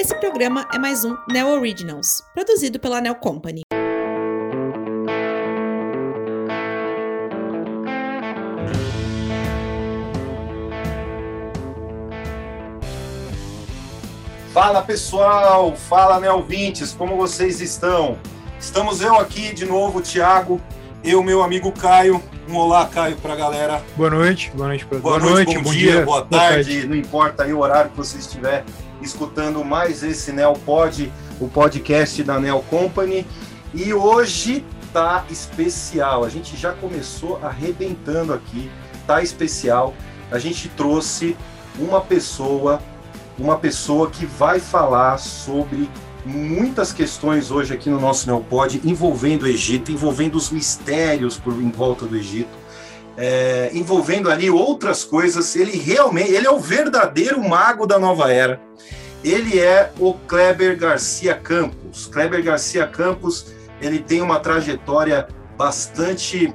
Esse programa é mais um Neo Originals, produzido pela Neo Company. Fala pessoal, fala Neovintes, como vocês estão? Estamos eu aqui de novo, Thiago, eu, meu amigo Caio. Um olá, Caio, para a galera. Boa noite, boa noite, boa, boa noite, bom, bom dia, dia, boa tarde, não importa aí o horário que você estiver escutando mais esse Neopod, o podcast da Neo Company. E hoje tá especial. A gente já começou arrebentando aqui, tá especial. A gente trouxe uma pessoa, uma pessoa que vai falar sobre muitas questões hoje aqui no nosso Neopod envolvendo o Egito, envolvendo os mistérios por em volta do Egito é, envolvendo ali outras coisas. Ele realmente, ele é o verdadeiro mago da nova era. Ele é o Kleber Garcia Campos. Kleber Garcia Campos, ele tem uma trajetória bastante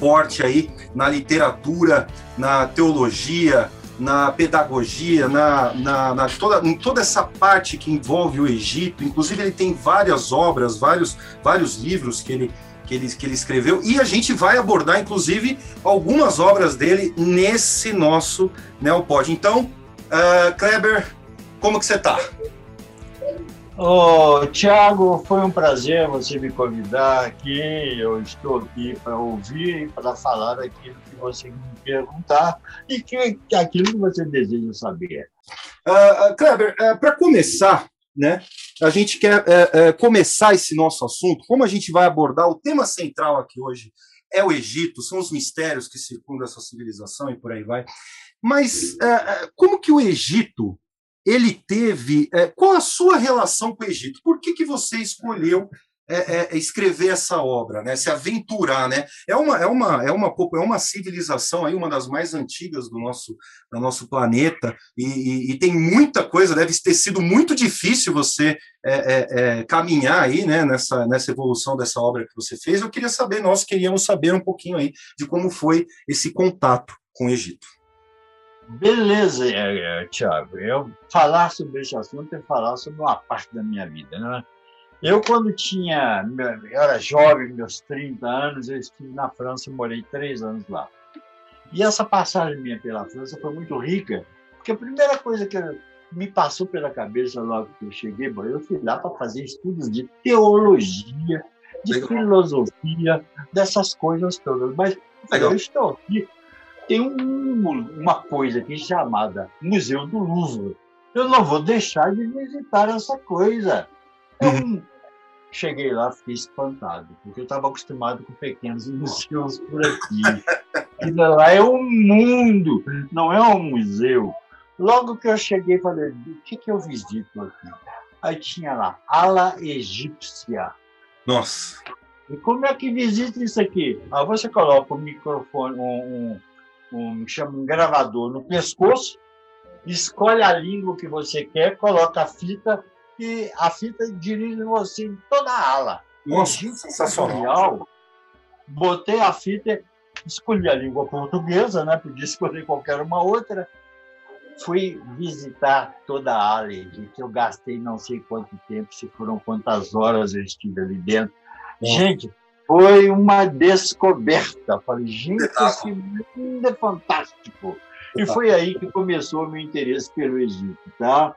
forte aí na literatura, na teologia, na pedagogia, na, na, na, toda, em toda essa parte que envolve o Egito. Inclusive, ele tem várias obras, vários, vários livros que ele, que ele, que ele escreveu, e a gente vai abordar, inclusive, algumas obras dele nesse nosso Neopod. Então, uh, Kleber, como que você está? Ô, Tiago, foi um prazer você me convidar aqui. Eu estou aqui para ouvir e para falar aquilo que você me perguntar e que, aquilo que você deseja saber. Uh, Kleber, uh, para começar, né? A gente quer é, é, começar esse nosso assunto. Como a gente vai abordar o tema central aqui hoje é o Egito, são os mistérios que circundam essa civilização e por aí vai. Mas é, é como que o Egito ele teve? É, qual a sua relação com o Egito? Por que, que você escolheu é, é, é, escrever essa obra, né? Se aventurar, né? É uma, é uma, é uma, é uma civilização aí, uma das mais antigas do nosso, do nosso planeta e, e, e tem muita coisa. Deve ter sido muito difícil você é, é, é, caminhar aí, né? Nessa, nessa evolução dessa obra que você fez. Eu queria saber, nós queríamos saber um pouquinho aí de como foi esse contato com o Egito. Beleza, Tiago. Eu falar sobre esse assunto é falar sobre uma parte da minha vida, né? Eu, quando tinha, eu era jovem, meus 30 anos, eu estive na França, morei três anos lá. E essa passagem minha pela França foi muito rica, porque a primeira coisa que me passou pela cabeça logo que eu cheguei, eu fui lá para fazer estudos de teologia, de Legal. filosofia, dessas coisas todas. Mas Legal. eu estou aqui, tem um, uma coisa aqui chamada Museu do Louvre. Eu não vou deixar de visitar essa coisa. Então, cheguei lá, fiquei espantado, porque eu estava acostumado com pequenos museus por aqui. E lá é um mundo, não é um museu. Logo que eu cheguei, falei: o que, que eu visito aqui? Aí tinha lá, ala egípcia. Nossa! E como é que visita isso aqui? Aí você coloca um microfone, um, um, um, chama um gravador no pescoço, escolhe a língua que você quer, coloca a fita que a fita dirige você em toda a ala. Nossa, sensacional. Botei a fita, escolhi a língua portuguesa, né? podia escolher qualquer uma outra. Fui visitar toda a ala, que eu gastei não sei quanto tempo, se foram quantas horas eu estive ali dentro. Gente, foi uma descoberta. Falei, gente, esse mundo é fantástico. E foi aí que começou o meu interesse pelo Egito, tá?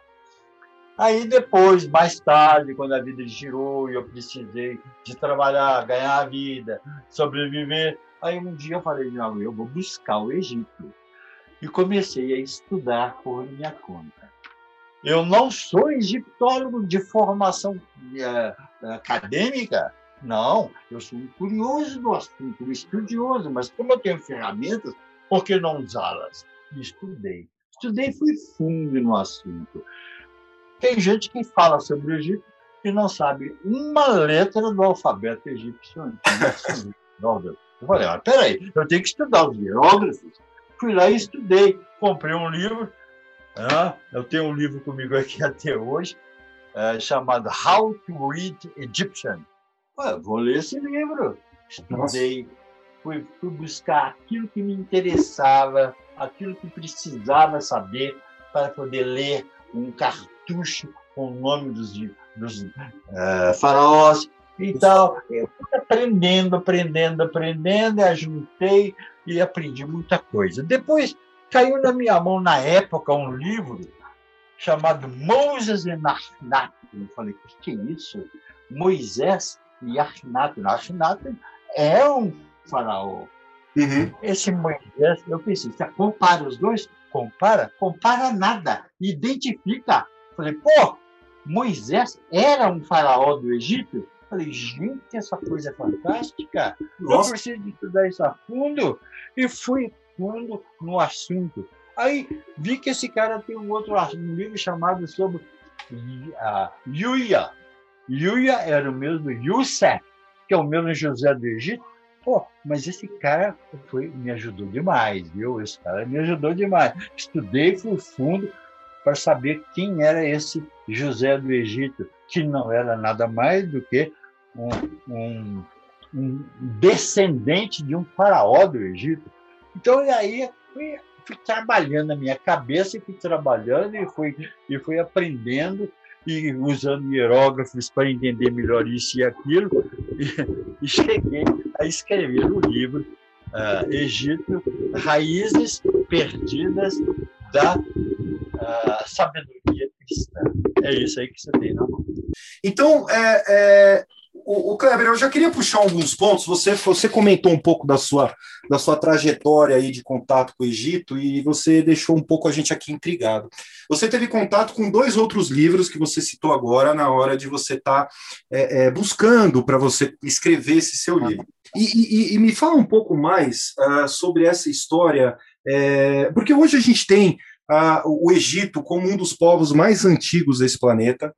Aí depois, mais tarde, quando a vida girou e eu precisei de trabalhar, ganhar a vida, sobreviver, aí um dia eu falei, não, eu vou buscar o Egito. E comecei a estudar por minha conta. Eu não sou egiptólogo de formação é, acadêmica, não, eu sou um curioso do assunto, um estudioso, mas como eu tenho ferramentas, por que não usá-las? Estudei. Estudei e fui fundo no assunto. Tem gente que fala sobre o Egito e não sabe uma letra do alfabeto egípcio antigo. eu falei, ah, peraí, eu tenho que estudar os hierógrafos. Fui lá e estudei, comprei um livro, ah, eu tenho um livro comigo aqui até hoje, é, chamado How to Read Egyptian. Ah, vou ler esse livro. Estudei, fui, fui buscar aquilo que me interessava, aquilo que precisava saber para poder ler um cartucho com o nome dos, dos uh, faraós e tal. Eu fui aprendendo, aprendendo, aprendendo, ajuntei e aprendi muita coisa. Depois caiu na minha mão, na época, um livro chamado Moses e Arnato. Eu falei, o que, é isso? Moisés e Arnato. Arnato é um faraó. Uhum. Esse Moisés, eu pensei, você compara os dois? Compara? Compara nada. Identifica. Falei, pô, Moisés era um faraó do Egito? Falei, gente, essa coisa é fantástica. Nossa. Eu preciso estudar isso a fundo. E fui fundo no assunto. Aí vi que esse cara tem um outro um livro chamado sobre uh, Yuya. Yuya era o mesmo Yusef, que é o mesmo José do Egito. Pô, mas esse cara foi, me ajudou demais, viu? Esse cara me ajudou demais. Estudei fui fundo para saber quem era esse José do Egito, que não era nada mais do que um, um, um descendente de um faraó do Egito. Então, e aí fui, fui trabalhando na minha cabeça, fui trabalhando e fui, e fui aprendendo e usando hierógrafos para entender melhor isso e aquilo, e, e cheguei a escrever o livro uh, Egito, Raízes Perdidas da uh, Sabedoria Cristã. É isso aí que você tem na mão. Então, é, é o, o Kleber, eu já queria puxar alguns pontos. Você, você comentou um pouco da sua, da sua trajetória aí de contato com o Egito e você deixou um pouco a gente aqui intrigado. Você teve contato com dois outros livros que você citou agora na hora de você estar tá, é, é, buscando para você escrever esse seu livro. E, e, e, me fala um pouco mais uh, sobre essa história, é, porque hoje a gente tem uh, o Egito como um dos povos mais antigos desse planeta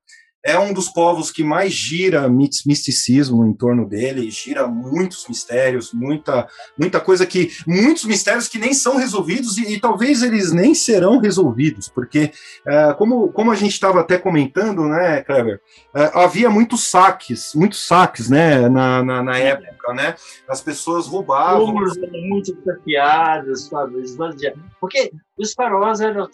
é um dos povos que mais gira misticismo em torno dele, gira muitos mistérios, muita, muita coisa que. muitos mistérios que nem são resolvidos e, e talvez eles nem serão resolvidos, porque, é, como, como a gente estava até comentando, né, Kleber, é, havia muitos saques, muitos saques, né, na, na, na época, né? As pessoas roubavam. Túmulos muito saqueados, sabe, Porque os faraós eram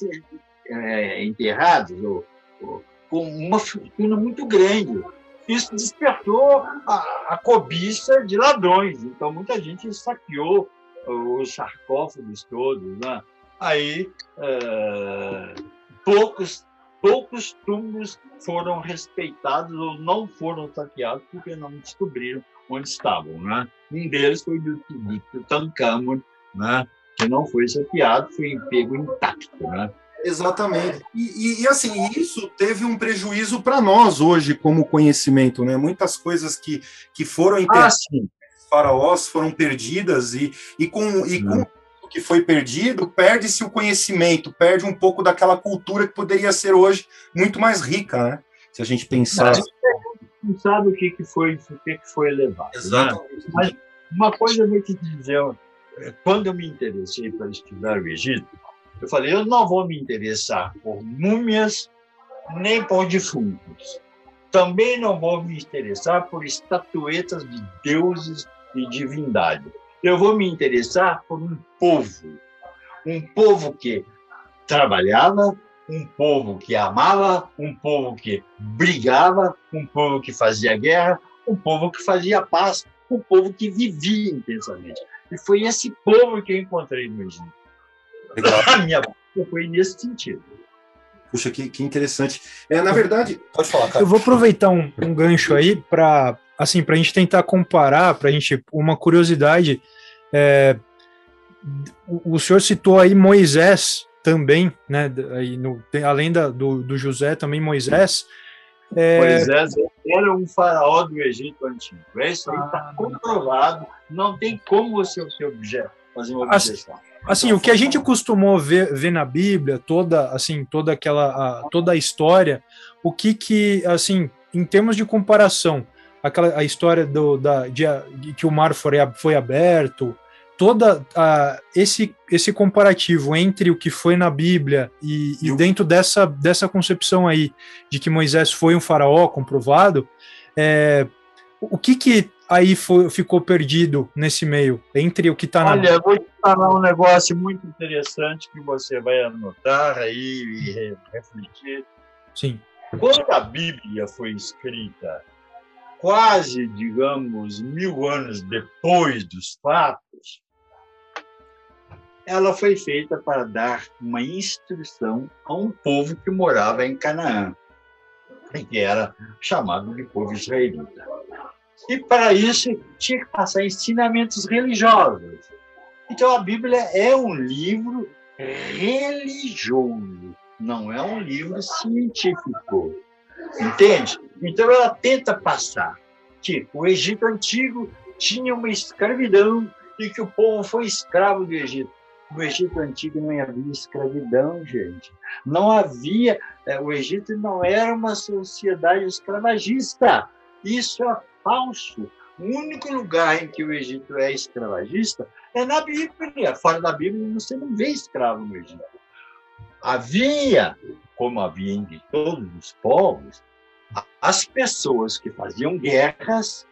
é, enterrados, ou, ou com uma fortuna muito grande. Isso despertou a, a cobiça de ladrões. Então, muita gente saqueou os sarcófagos todos. Né? Aí, é, poucos, poucos túmulos foram respeitados ou não foram saqueados porque não descobriram onde estavam. Né? Um deles foi do, do Tutankhamon, né? que não foi saqueado, foi pego intacto. Né? Exatamente. E, e, e, assim, isso teve um prejuízo para nós hoje como conhecimento, né? Muitas coisas que, que foram ah, faraós foram perdidas e, e com, e com o que foi perdido, perde-se o conhecimento, perde um pouco daquela cultura que poderia ser hoje muito mais rica, né? Se a gente pensar. Não sabe o que, que foi, o que, que foi levado. Né? Exatamente. Né? Mas uma coisa eu vou te dizer, quando eu me interessei para estudar o Egito, eu falei, eu não vou me interessar por múmias nem por defuntos. Também não vou me interessar por estatuetas de deuses e divindade. Eu vou me interessar por um povo. Um povo que trabalhava, um povo que amava, um povo que brigava, um povo que fazia guerra, um povo que fazia paz, um povo que vivia intensamente. E foi esse povo que eu encontrei no Egito. Legal. A minha busca foi nesse sentido. Puxa, que, que interessante. É, na verdade, pode falar, cara. Eu vou aproveitar um, um gancho aí para assim, a gente tentar comparar, para a gente, uma curiosidade. É, o, o senhor citou aí Moisés também, né? Aí no, além da, do, do José, também Moisés. É... Moisés era um faraó do Egito antigo. Isso aí está ah. comprovado. Não tem como você, o seu objeto, fazer uma objeção. Assim, Assim, o que a gente costumou ver, ver na Bíblia, toda, assim, toda aquela, a, toda a história, o que que, assim, em termos de comparação, aquela a história do, da, de, de que o mar foi, foi aberto, toda a, esse, esse comparativo entre o que foi na Bíblia e, e dentro dessa, dessa concepção aí de que Moisés foi um faraó comprovado, é, o que que aí foi, ficou perdido nesse meio, entre o que está na. Olha, vou falar um negócio muito interessante que você vai anotar aí e refletir. Sim. Quando a Bíblia foi escrita, quase, digamos, mil anos depois dos fatos, ela foi feita para dar uma instrução a um povo que morava em Canaã, que era chamado de povo israelita. E para isso tinha que passar ensinamentos religiosos. Então a Bíblia é um livro religioso, não é um livro científico. Entende? Então ela tenta passar que o Egito antigo tinha uma escravidão e que o povo foi escravo do Egito. No Egito antigo não havia escravidão, gente. Não havia. É, o Egito não era uma sociedade escravagista. Isso é falso. O único lugar em que o Egito é escravagista é na Bíblia. Fora da Bíblia, você não vê escravo no Egito. Havia, como havia em todos os povos, as pessoas que faziam guerras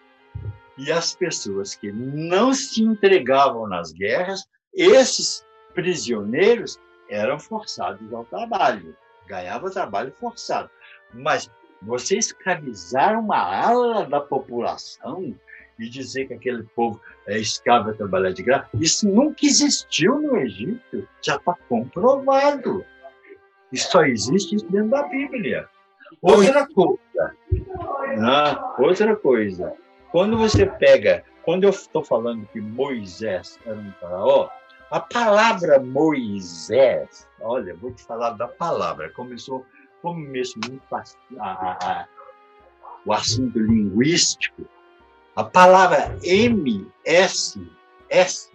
e as pessoas que não se entregavam nas guerras, esses prisioneiros eram forçados ao trabalho, ganhavam trabalho forçado. Mas você escravizar uma ala da população e dizer que aquele povo é escravo a trabalhar de graça, isso nunca existiu no Egito, já está comprovado. Isso só existe dentro da Bíblia. Outra coisa, né? outra coisa, quando você pega, quando eu estou falando que Moisés era um faraó, a palavra Moisés, olha, vou te falar da palavra, começou como mesmo a, a, o assunto linguístico, a palavra MS, S,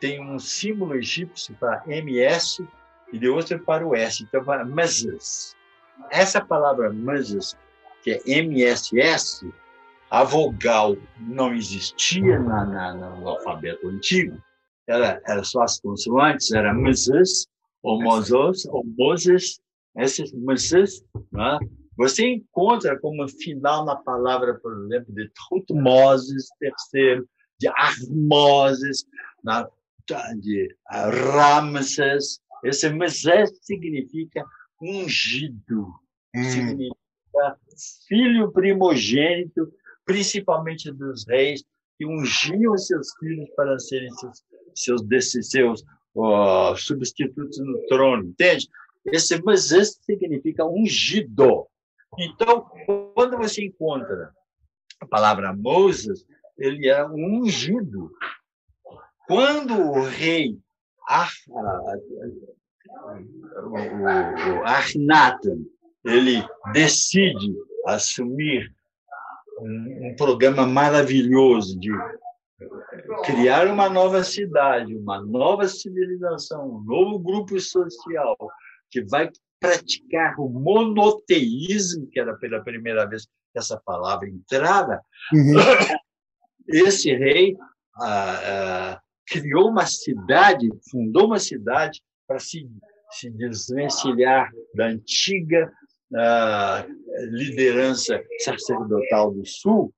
tem um símbolo egípcio para MS e de outro para o S, então para Moses. Essa palavra Moses, que é MSS, a vogal não existia na, na, no alfabeto antigo, era, era só as consoantes, era Moses, ou Moses, ou Moses, esses Moses, né? Você encontra como final na palavra, por exemplo, de Tutmoses terceiro, de Armoses, de Ramses. Esse Moses significa ungido, hum. significa filho primogênito, principalmente dos reis, que ungiam seus filhos para serem seus, seus, desses, seus uh, substitutos no trono, entende? Esse Moses significa ungido. Então, quando você encontra a palavra Moses, ele é um ungido. Quando o rei Arnatan ele decide assumir um, um programa maravilhoso de criar uma nova cidade, uma nova civilização, um novo grupo social que vai praticar o monoteísmo, que era pela primeira vez que essa palavra entrava, uhum. esse rei ah, ah, criou uma cidade, fundou uma cidade para se, se desvencilhar da antiga uh, liderança sacerdotal do Sul,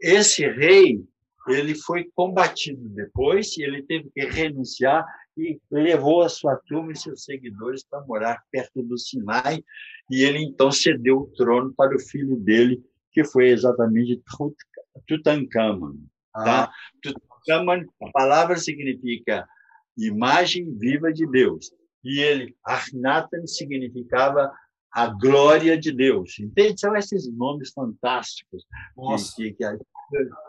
esse rei ele foi combatido depois, ele teve que renunciar e levou a sua turma e seus seguidores para morar perto do Sinai, e ele então cedeu o trono para o filho dele, que foi exatamente Tutankhamun. Tá? Ah. Tutankhamun, a palavra significa imagem viva de Deus. E ele, Arnatan, significava a glória de Deus. Entende? São esses nomes fantásticos. Que, que, que,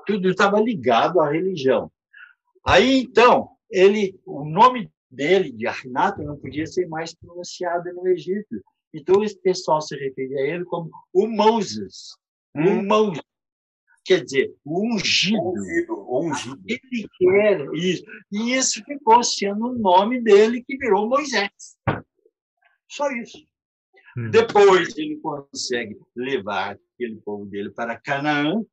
tudo estava ligado à religião. Aí, então, ele, o nome dele, de Arnatan, não podia ser mais pronunciado no Egito. Então, esse pessoal se referia a ele como o Moses. Hum. O Moses quer dizer, o ungido. ungido, ungido. Ele quer isso. E isso ficou sendo o nome dele que virou Moisés. Só isso. Hum. Depois ele consegue levar aquele povo dele para Canaã,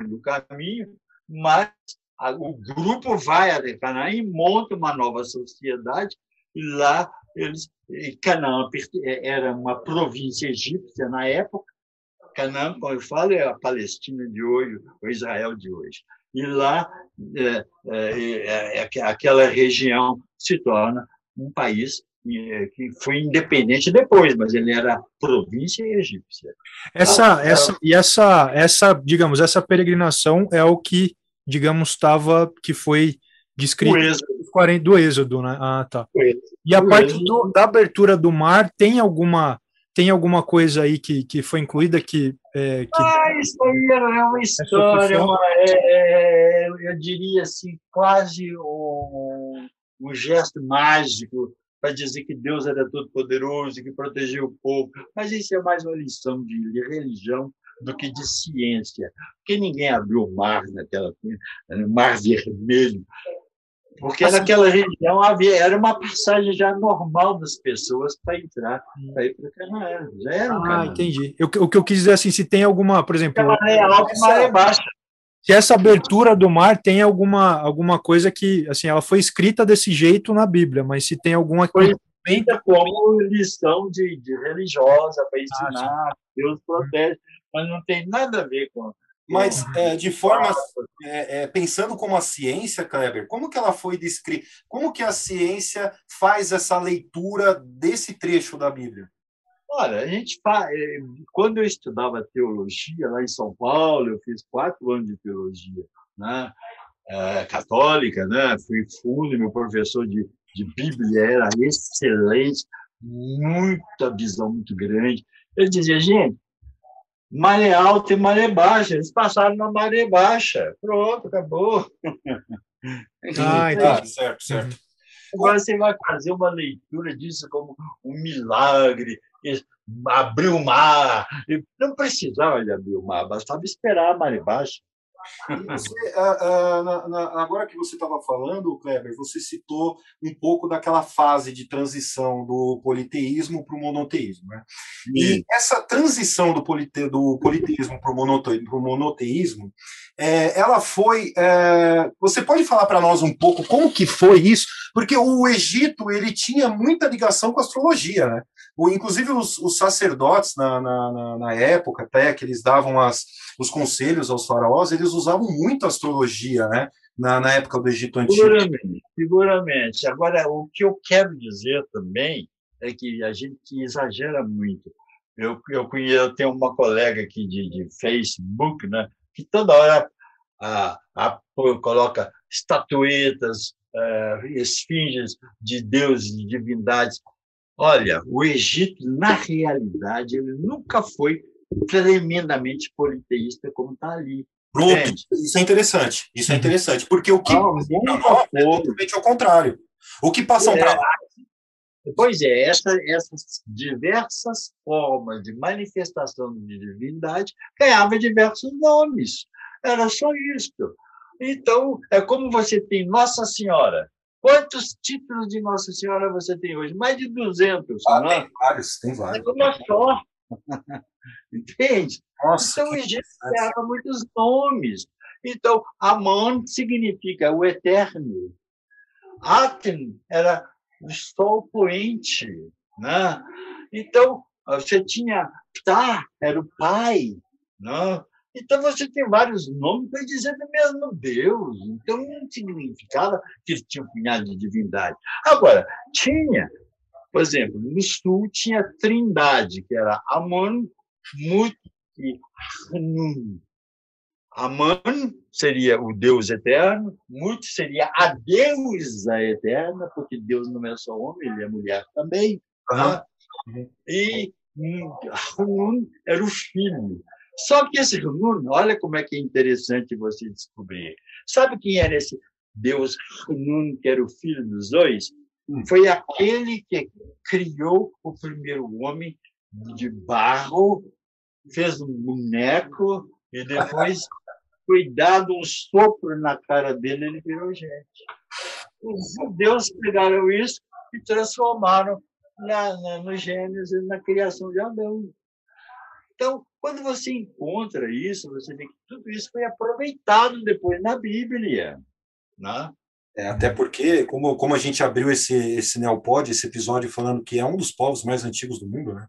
no caminho, mas o grupo vai até Canaã e monta uma nova sociedade, e lá eles. Canaã era uma província egípcia na época, Canaã, como eu falo, é a Palestina de hoje, o Israel de hoje. E lá, é, é, é, é aquela região se torna um país que foi independente depois, mas ele era província egípcia. Essa, essa, e essa, essa, digamos, essa peregrinação é o que, digamos, estava, que foi descrito êxodo. do êxodo, né? Ah, tá. E a parte do, da abertura do mar tem alguma tem alguma coisa aí que, que foi incluída que, é, que... Ah, isso aí é uma história, uma, é, é, eu diria assim, quase um, um gesto mágico para dizer que Deus era todo poderoso e que protegeu o povo. Mas isso é mais uma lição de religião do que de ciência, porque ninguém abriu o mar naquela mar vermelho porque assim, naquela região havia, era uma passagem já normal das pessoas para entrar, para ir para Canaã. Já era um Ah, entendi. Eu, o que eu quis dizer assim, se tem alguma, por exemplo. Maré alta e maré baixa. Se essa abertura do mar tem alguma, alguma coisa que, assim, ela foi escrita desse jeito na Bíblia, mas se tem alguma coisa. Como lição de, de religiosa para ensinar, ah, Deus protege, mas não tem nada a ver com mas é, de forma é, é, pensando como a ciência, Kleber, como que ela foi descrita? Como que a ciência faz essa leitura desse trecho da Bíblia? Olha, a gente é, quando eu estudava teologia lá em São Paulo, eu fiz quatro anos de teologia, né? É, católica, né? Fui fundo, meu professor de, de Bíblia era excelente, muita visão muito grande. Ele dizia, gente, maré alta e maré baixa. Eles passaram na maré baixa. Pronto, acabou. Ah, então, certo, certo. Agora você vai fazer uma leitura disso como um milagre, abrir o mar. Não precisava de abrir o mar, bastava esperar a maré baixa. Você, uh, uh, na, na, agora que você estava falando, Kleber, você citou um pouco daquela fase de transição do politeísmo para o monoteísmo. Né? E essa transição do, polite, do politeísmo para o monoteísmo, monoteísmo é, ela foi. É, você pode falar para nós um pouco como que foi isso? Porque o Egito ele tinha muita ligação com a astrologia, né? O, inclusive os, os sacerdotes na, na, na, época, até que eles davam as, os conselhos aos faraós, eles usavam muito a astrologia, né? Na, na época do Egito Antigo. Seguramente, seguramente. Agora, o que eu quero dizer também é que a gente exagera muito. Eu, eu, eu tenho uma colega aqui de, de Facebook, né? Que toda hora a, a, coloca estatuetas, uh, esfinges de deuses, de divindades. Olha, o Egito, na realidade, ele nunca foi tremendamente politeísta como está ali. Pronto, Entende? isso é interessante. Isso é uhum. interessante, porque o que não, é totalmente ao contrário. O que passam é, para lá. Pois é, essa, essas diversas formas de manifestação de divindade ganhavam diversos nomes. Era só isso. Então, é como você tem Nossa Senhora. Quantos títulos de Nossa Senhora você tem hoje? Mais de 200. Ah, não? É? Tem vários, tem vários. É uma só. Entende? Nossa, então, o Egito ganhava muitos nomes. Então, Amon significa o eterno. Aten era o sol poente. Né? Então, você tinha Ptah, era o pai. Né? Então você tem vários nomes para dizer do mesmo Deus. Então não significava que ele tinha um punhado de divindade. Agora, tinha, por exemplo, no sul tinha Trindade, que era Amon, Mut e Hanun. Amon seria o Deus eterno, Mut seria a deusa eterna, porque Deus não é só homem, ele é mulher também. Tá? E Hanun era o filho. Só que esse Hunun, olha como é que é interessante você descobrir. Sabe quem era esse Deus Hunun, que era o filho dos dois? Hum. Foi aquele que criou o primeiro homem de barro, fez um boneco e depois foi dado um sopro na cara dele ele virou gente. Os judeus pegaram isso e transformaram na, na, no Gênesis, na criação de Adão. Então, quando você encontra isso, você vê que tudo isso foi aproveitado depois na Bíblia. Né? É, até porque, como, como a gente abriu esse, esse Neopod, esse episódio falando que é um dos povos mais antigos do mundo, né?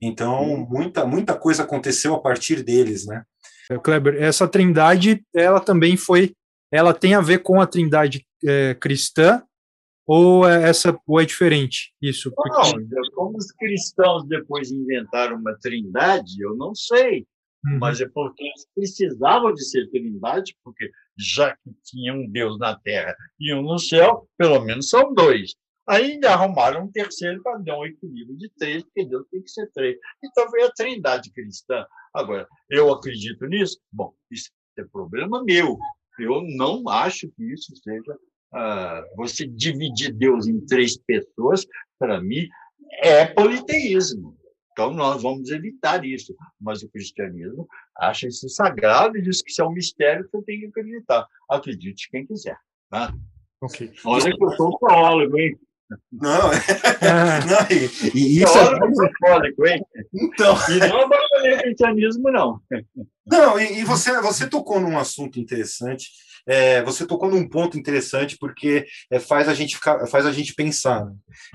Então, muita, muita coisa aconteceu a partir deles, né? É, Kleber, essa trindade, ela também foi, ela tem a ver com a trindade é, cristã, Ou é, essa, ou é diferente isso? Porque... Não, como os cristãos depois inventaram uma trindade, eu não sei. Uhum. Mas é porque eles precisavam de ser trindade, porque já que tinha um Deus na terra e um no céu, pelo menos são dois. Ainda arrumaram um terceiro para dar um equilíbrio de três, porque Deus tem que ser três. Então foi a trindade cristã. Agora, eu acredito nisso? Bom, isso é problema meu. Eu não acho que isso seja. Uh, você dividir Deus em três pessoas, para mim, é politeísmo. Então, nós vamos evitar isso. Mas o cristianismo acha isso sagrado e diz que isso é um mistério que você tem que acreditar. Acredite quem quiser. Né? Okay. Olha que eu sou teólogo, hein? Não, não e, e isso é... católico, hein? Então. E não cristianismo, não. Não, e, e, você, você tocou num assunto interessante. É, você tocou num ponto interessante porque é, faz a gente ficar, faz a gente pensar. Né?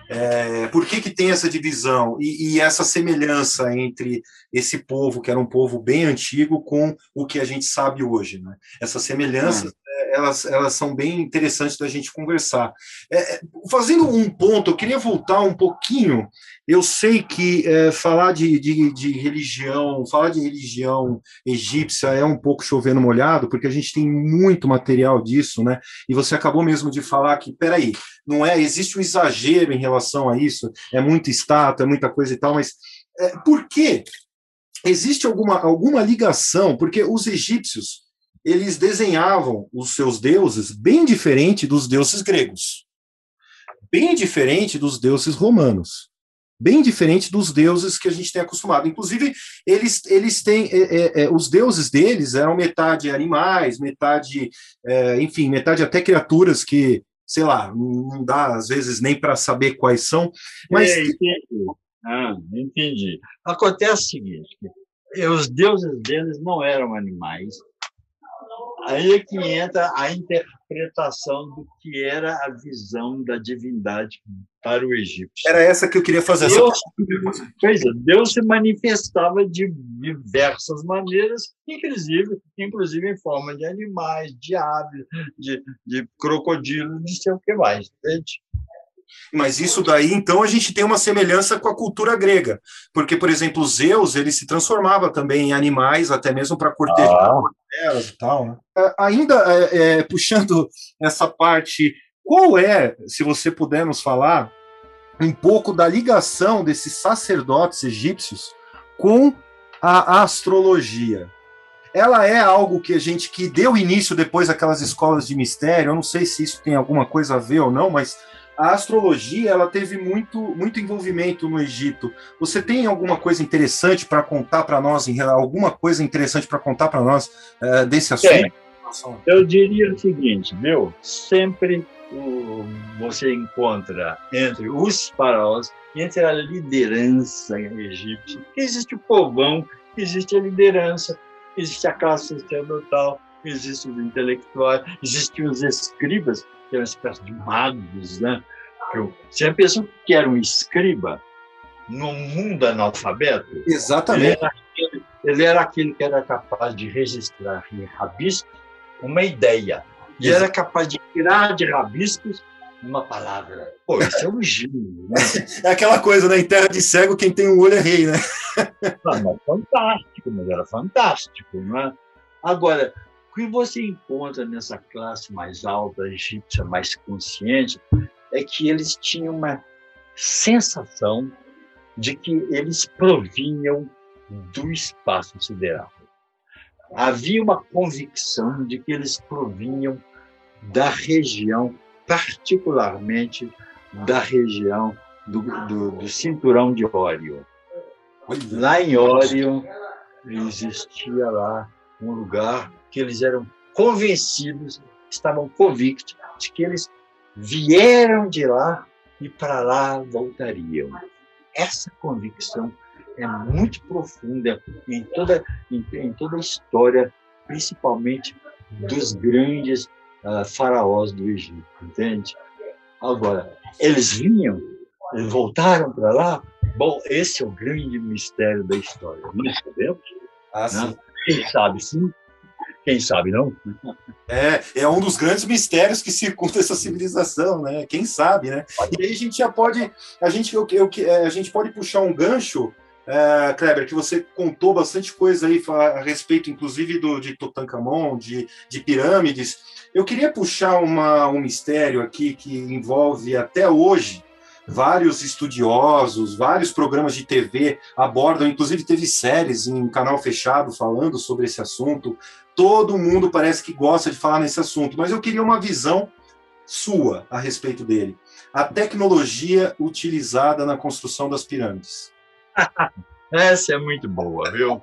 É, por que, que tem essa divisão e, e, essa semelhança entre esse povo que era um povo bem antigo com o que a gente sabe hoje, né? Essa semelhança hum elas, elas são bem interessantes da gente conversar. É, é, fazendo um ponto, eu queria voltar um pouquinho. Eu sei que é, falar de, de, de, religião, falar de religião egípcia é um pouco chovendo molhado, porque a gente tem muito material disso, né? E você acabou mesmo de falar que, peraí, não é, existe um exagero em relação a isso, é muito estátua, é muita coisa e tal, mas é, por quê? Existe alguma, alguma ligação? Porque os egípcios, eles desenhavam os seus deuses bem diferente dos deuses gregos, bem diferente dos deuses romanos, bem diferente dos deuses que a gente tem acostumado. Inclusive, eles, eles têm é, é, é os deuses deles eram metade animais, metade, é, enfim, metade até criaturas que, sei lá, não dá às vezes nem para saber quais são. Mas é, entendi. Ah, entendi. Acontece o seguinte: os deuses deles não eram animais, Aí é que entra a interpretação do que era a visão da divindade para o egípcio. Era essa que eu queria fazer. Deus, pois é, Deus se manifestava de diversas maneiras, inclusive, inclusive em forma de animais, de aves, de, de crocodilos, não sei o que mais. Entende? Mas isso daí, então, a gente tem uma semelhança com a cultura grega, porque, por exemplo, Zeus ele se transformava também em animais, até mesmo para cortejar ah. e tal. Né? É, ainda é, é, puxando essa parte, qual é, se você puder nos falar, um pouco da ligação desses sacerdotes egípcios com a astrologia? Ela é algo que a gente que deu início depois aquelas escolas de mistério. Eu não sei se isso tem alguma coisa a ver ou não, mas a astrologia ela teve muito, muito envolvimento no Egito. Você tem alguma coisa interessante para contar para nós, alguma coisa interessante para contar para nós uh, desse assunto? Eu diria o seguinte, meu, sempre o, você encontra entre os faraós, entre a liderança egípcia, existe o povão, existe a liderança, existe a classe sacerdotal, existem os intelectuais, existem os escribas, que é uma espécie de magos, né? Você pensou que era um escriba no mundo analfabeto? Exatamente. Ele era, aquele, ele era aquele que era capaz de registrar em rabiscos uma ideia. E era capaz de tirar de rabiscos uma palavra. Pô, isso é um gênio. Né? É aquela coisa, né? Em terra de cego, quem tem um olho é rei, né? Não, mas fantástico, mas era fantástico, né? Agora, o que você encontra nessa classe mais alta, egípcia, mais consciente, é que eles tinham uma sensação de que eles provinham do espaço sideral. Havia uma convicção de que eles provinham da região, particularmente da região do, do, do cinturão de Órion. Lá em Órion existia lá um lugar que eles eram convencidos, estavam convictos de que eles vieram de lá e para lá voltariam. Essa convicção é muito profunda em toda, em, em toda a história, principalmente dos grandes uh, faraós do Egito, entende? Agora, eles vinham, eles voltaram para lá. Bom, esse é o grande mistério da história. Não sabemos? Ah, sim. Quem sabe sim, quem sabe não? É, é um dos grandes mistérios que circunda essa civilização, né? Quem sabe, né? E aí a gente já pode, a gente, eu, eu, é, a gente pode puxar um gancho, é, Kleber, que você contou bastante coisa aí a respeito, inclusive, do, de Tutankhamon, de, de pirâmides. Eu queria puxar uma, um mistério aqui que envolve até hoje vários estudiosos, vários programas de TV abordam, inclusive teve séries em canal fechado falando sobre esse assunto. Todo mundo parece que gosta de falar nesse assunto, mas eu queria uma visão sua a respeito dele. A tecnologia utilizada na construção das pirâmides. Essa é muito boa, viu?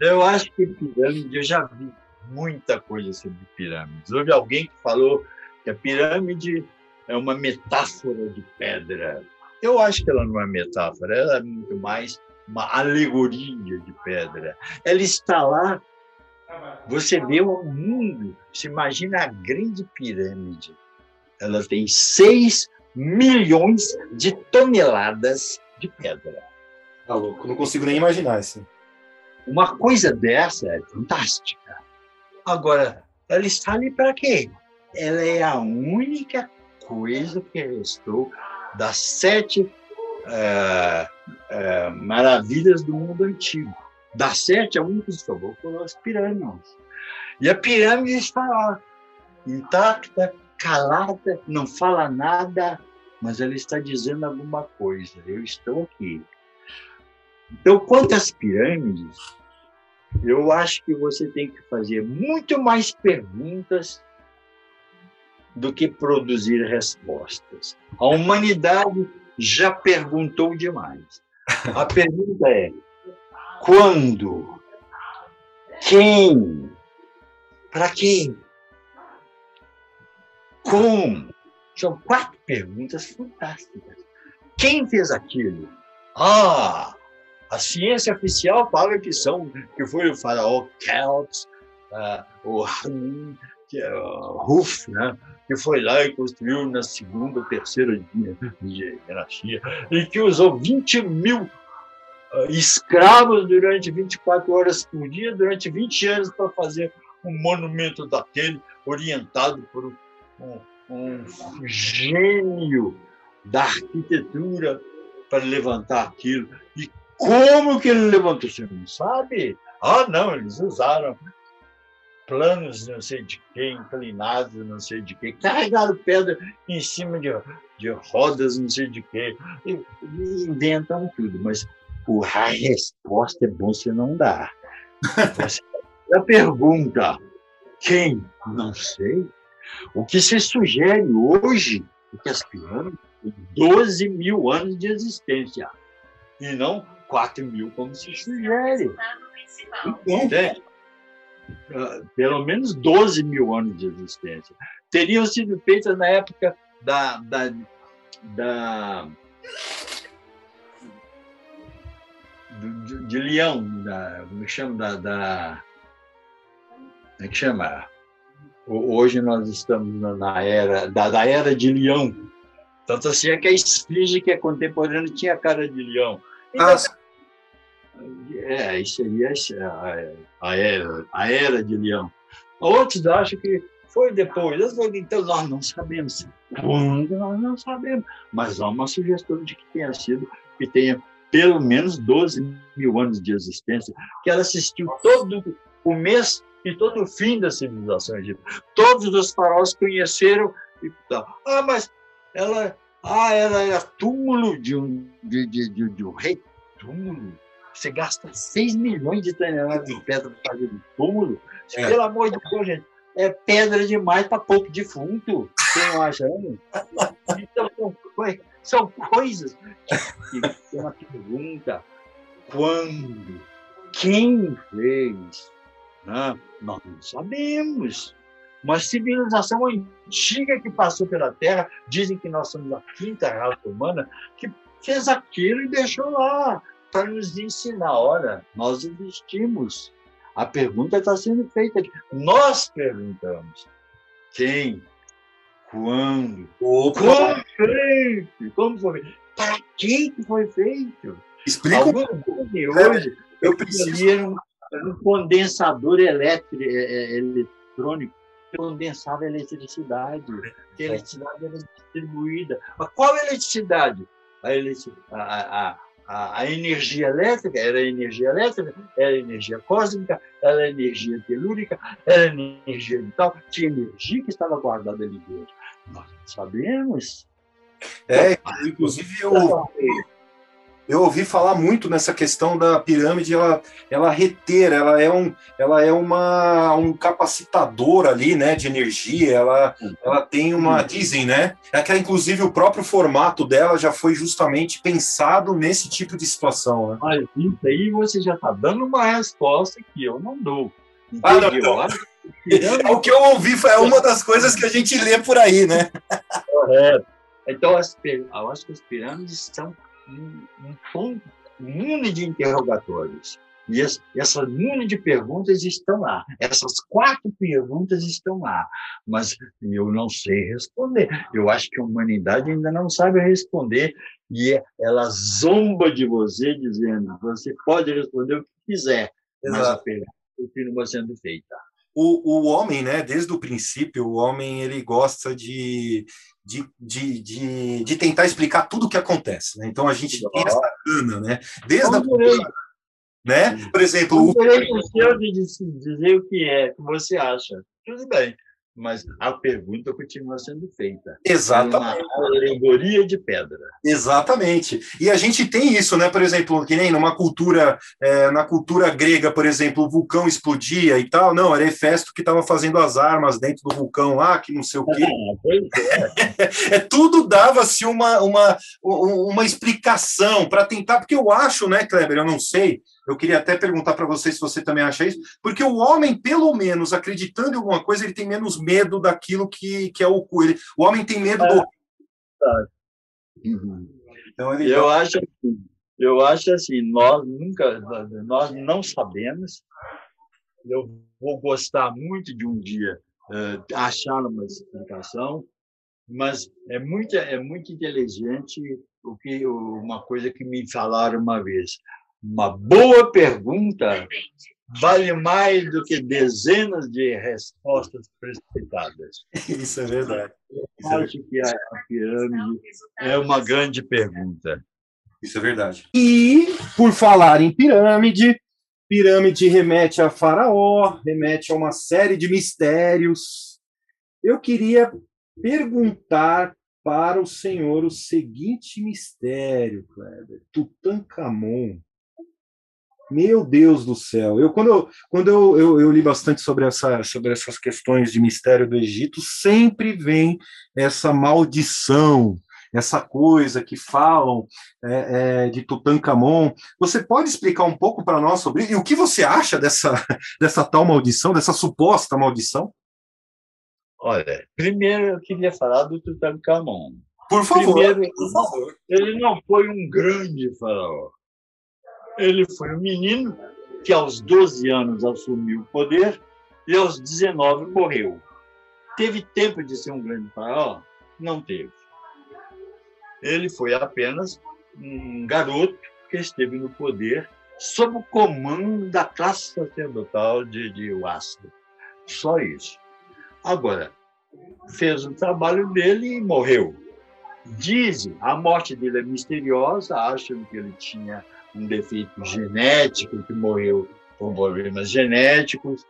Eu acho que pirâmide, eu já vi muita coisa sobre pirâmides. Houve alguém que falou que a pirâmide é uma metáfora de pedra. Eu acho que ela não é metáfora, ela é muito mais uma alegoria de pedra. Ela está lá, você vê o mundo, você imagina a grande pirâmide. Ela tem 6 milhões de toneladas de pedra. Tá louco, não consigo nem imaginar isso. Uma coisa dessa é fantástica. Agora, ela está ali para quê? Ela é a única coisa que restou das sete é, é, maravilhas do mundo antigo. Das sete, a única que sobrou foram as pirâmides. E a pirâmide está lá, intacta, calada, não fala nada, mas ela está dizendo alguma coisa. Eu estou aqui. Então, quanto às pirâmides, eu acho que você tem que fazer muito mais perguntas do que produzir respostas. A humanidade já perguntou demais. A pergunta é: quando? Quem? Para quem? Como? São quatro perguntas fantásticas. Quem fez aquilo? Ah, a ciência oficial fala que são que foi o faraó Kelps, uh, o Hun, que é o Ruf, né? que foi lá e construiu na segunda, terceira dinastia, e que usou 20 mil uh, escravos durante 24 horas por dia, durante 20 anos, para fazer um monumento daquele, orientado por um, um gênio da arquitetura para levantar aquilo. E como que ele levantou? Você não sabe? Ah, não, eles usaram planos não sei de quem, inclinados não sei de quem, carregaram pedra em cima de, de rodas não sei de quem, e, e inventam tudo, mas a resposta é bom você não dar. Você, a pergunta, quem? Não sei. O que se sugere hoje é que as pirâmides têm 12 mil anos de existência, e não 4 mil, como se sugere. Então, uh, pelo menos 12 mil anos de existência. Teriam sido feitas na época da, da, da de, de, Leão, da, como é chama? Da, da, como é que chama? Hoje nós estamos na era da, da era de Leão. Tanto assim é que a esfinge que é contemporânea tinha cara de leão. Então, ah, é, isso aí é a, a, era, a era de leão. Outros acham que foi depois. Então, nós não sabemos. Quando nós não sabemos. Mas há uma sugestão de que tenha sido, que tenha pelo menos 12 mil anos de existência, que ela assistiu todo o mês e todo o fim da civilização egípcia. Todos os faraós conheceram e. Ah, mas ela, ah, ela era túmulo de um, de, de, de, de um rei. Túmulo você gasta 6 milhões de toneladas de pedra para fazer um túmulo. É. Pelo amor de Deus, gente. É pedra demais para pouco defunto. Você não acha? Então, são, coisas que, que uma pergunta. Quando? Quem fez? Não, nós não sabemos. Uma civilização antiga que passou pela Terra, dizem que nós somos a quinta raça humana, que fez aquilo e deixou lá para nos ensinar. Ora, nós existimos. A pergunta está sendo feita aqui. Nós perguntamos. Quem? Quando? Opa. Como foi Como foi feito? Para quem foi feito? Explica. Alguns hoje, eu preciso. Um, um condensador elétrico, é, é, eletrônico. condensava a eletricidade. A eletricidade era distribuída. Mas qual eletricidade? A, a, a, a, energia elétrica era energia elétrica, era energia cósmica, era energia telúrica, era energia vital. Tinha energia que estava guardada ali dentro. Nós sabemos. É, inclusive eu, eu ouvi falar muito nessa questão da pirâmide, ela, ela reter, ela é, um, ela é uma, um capacitador ali, né, de energia, ela, ela tem uma, dizem, né, é que inclusive o próprio formato dela já foi justamente pensado nesse tipo de situação, né? Mas isso aí você já está dando uma resposta que eu não dou. Ah, não, não. É o que eu ouvi, é uma das coisas que a gente lê por aí, né? Correto. Então, as, eu acho que as pirâmides são um, um, mundo de interrogatórios. E essa mundo de perguntas estão lá. Essas quatro perguntas estão lá. Mas eu não sei responder. Eu acho que a humanidade ainda não sabe responder. E ela zomba de você, dizendo: você pode responder o que quiser, Exato. mas a pergunta continua sendo feita. O, o homem, né, desde o princípio, o homem ele gosta de, de, de, de, de, tentar explicar tudo o que acontece. Né? Então a gente tem essa gana, né? Desde a né? Por exemplo, o direito seu de dizer o que é, o que você acha. Tudo bem mas a pergunta continua sendo feita. Exatamente. É uma alegoria de pedra. Exatamente. E a gente tem isso, né? Por exemplo, que nem numa cultura, é, na cultura grega, por exemplo, o vulcão explodia e tal. Não, era Hefesto que estava fazendo as armas dentro do vulcão lá, que não sei o quê. É, é. tudo dava-se uma, uma, uma explicação para tentar, porque eu acho, né, Kleber, eu não sei, eu queria até perguntar para você se você também acha isso, porque o homem, pelo menos, acreditando em alguma coisa, ele tem menos medo daquilo que, que é o ele, O homem tem medo é. do. Uhum. Então, ele... Eu acho assim, eu acho assim, nós nunca, nós não sabemos. Eu vou gostar muito de um dia uh, achar uma explicação, mas é muito, é muito inteligente o que uma coisa que me falaram uma vez. Uma boa pergunta vale mais do que dezenas de respostas precipitadas. Isso é verdade. Eu é acho que a pirâmide é uma grande pergunta. Isso é verdade. E, por falar em pirâmide, pirâmide remete a Faraó, remete a uma série de mistérios. Eu queria perguntar para o senhor o seguinte mistério, Kleber. Tutankhamon meu Deus do céu! Eu quando eu, quando eu, eu, eu, li bastante sobre, essa, sobre essas questões de mistério do Egito, sempre vem essa maldição, essa coisa que falam é, é, de Tutankhamon. Você pode explicar um pouco para nós sobre e o que você acha dessa, dessa tal maldição, dessa suposta maldição? Olha, primeiro eu queria falar do Tutankhamon. Por favor. Primeiro, por favor. Ele não foi um grande faraó ele foi um menino que aos 12 anos assumiu o poder e aos 19 morreu. Teve tempo de ser um grande faraó? Não teve. Ele foi apenas um garoto que esteve no poder sob o comando da classe sacerdotal de, de Wasta. Só isso. Agora, fez o trabalho dele e morreu. Dizem, a morte dele é misteriosa, acham que ele tinha um defeito genético, que morreu por problemas genéticos.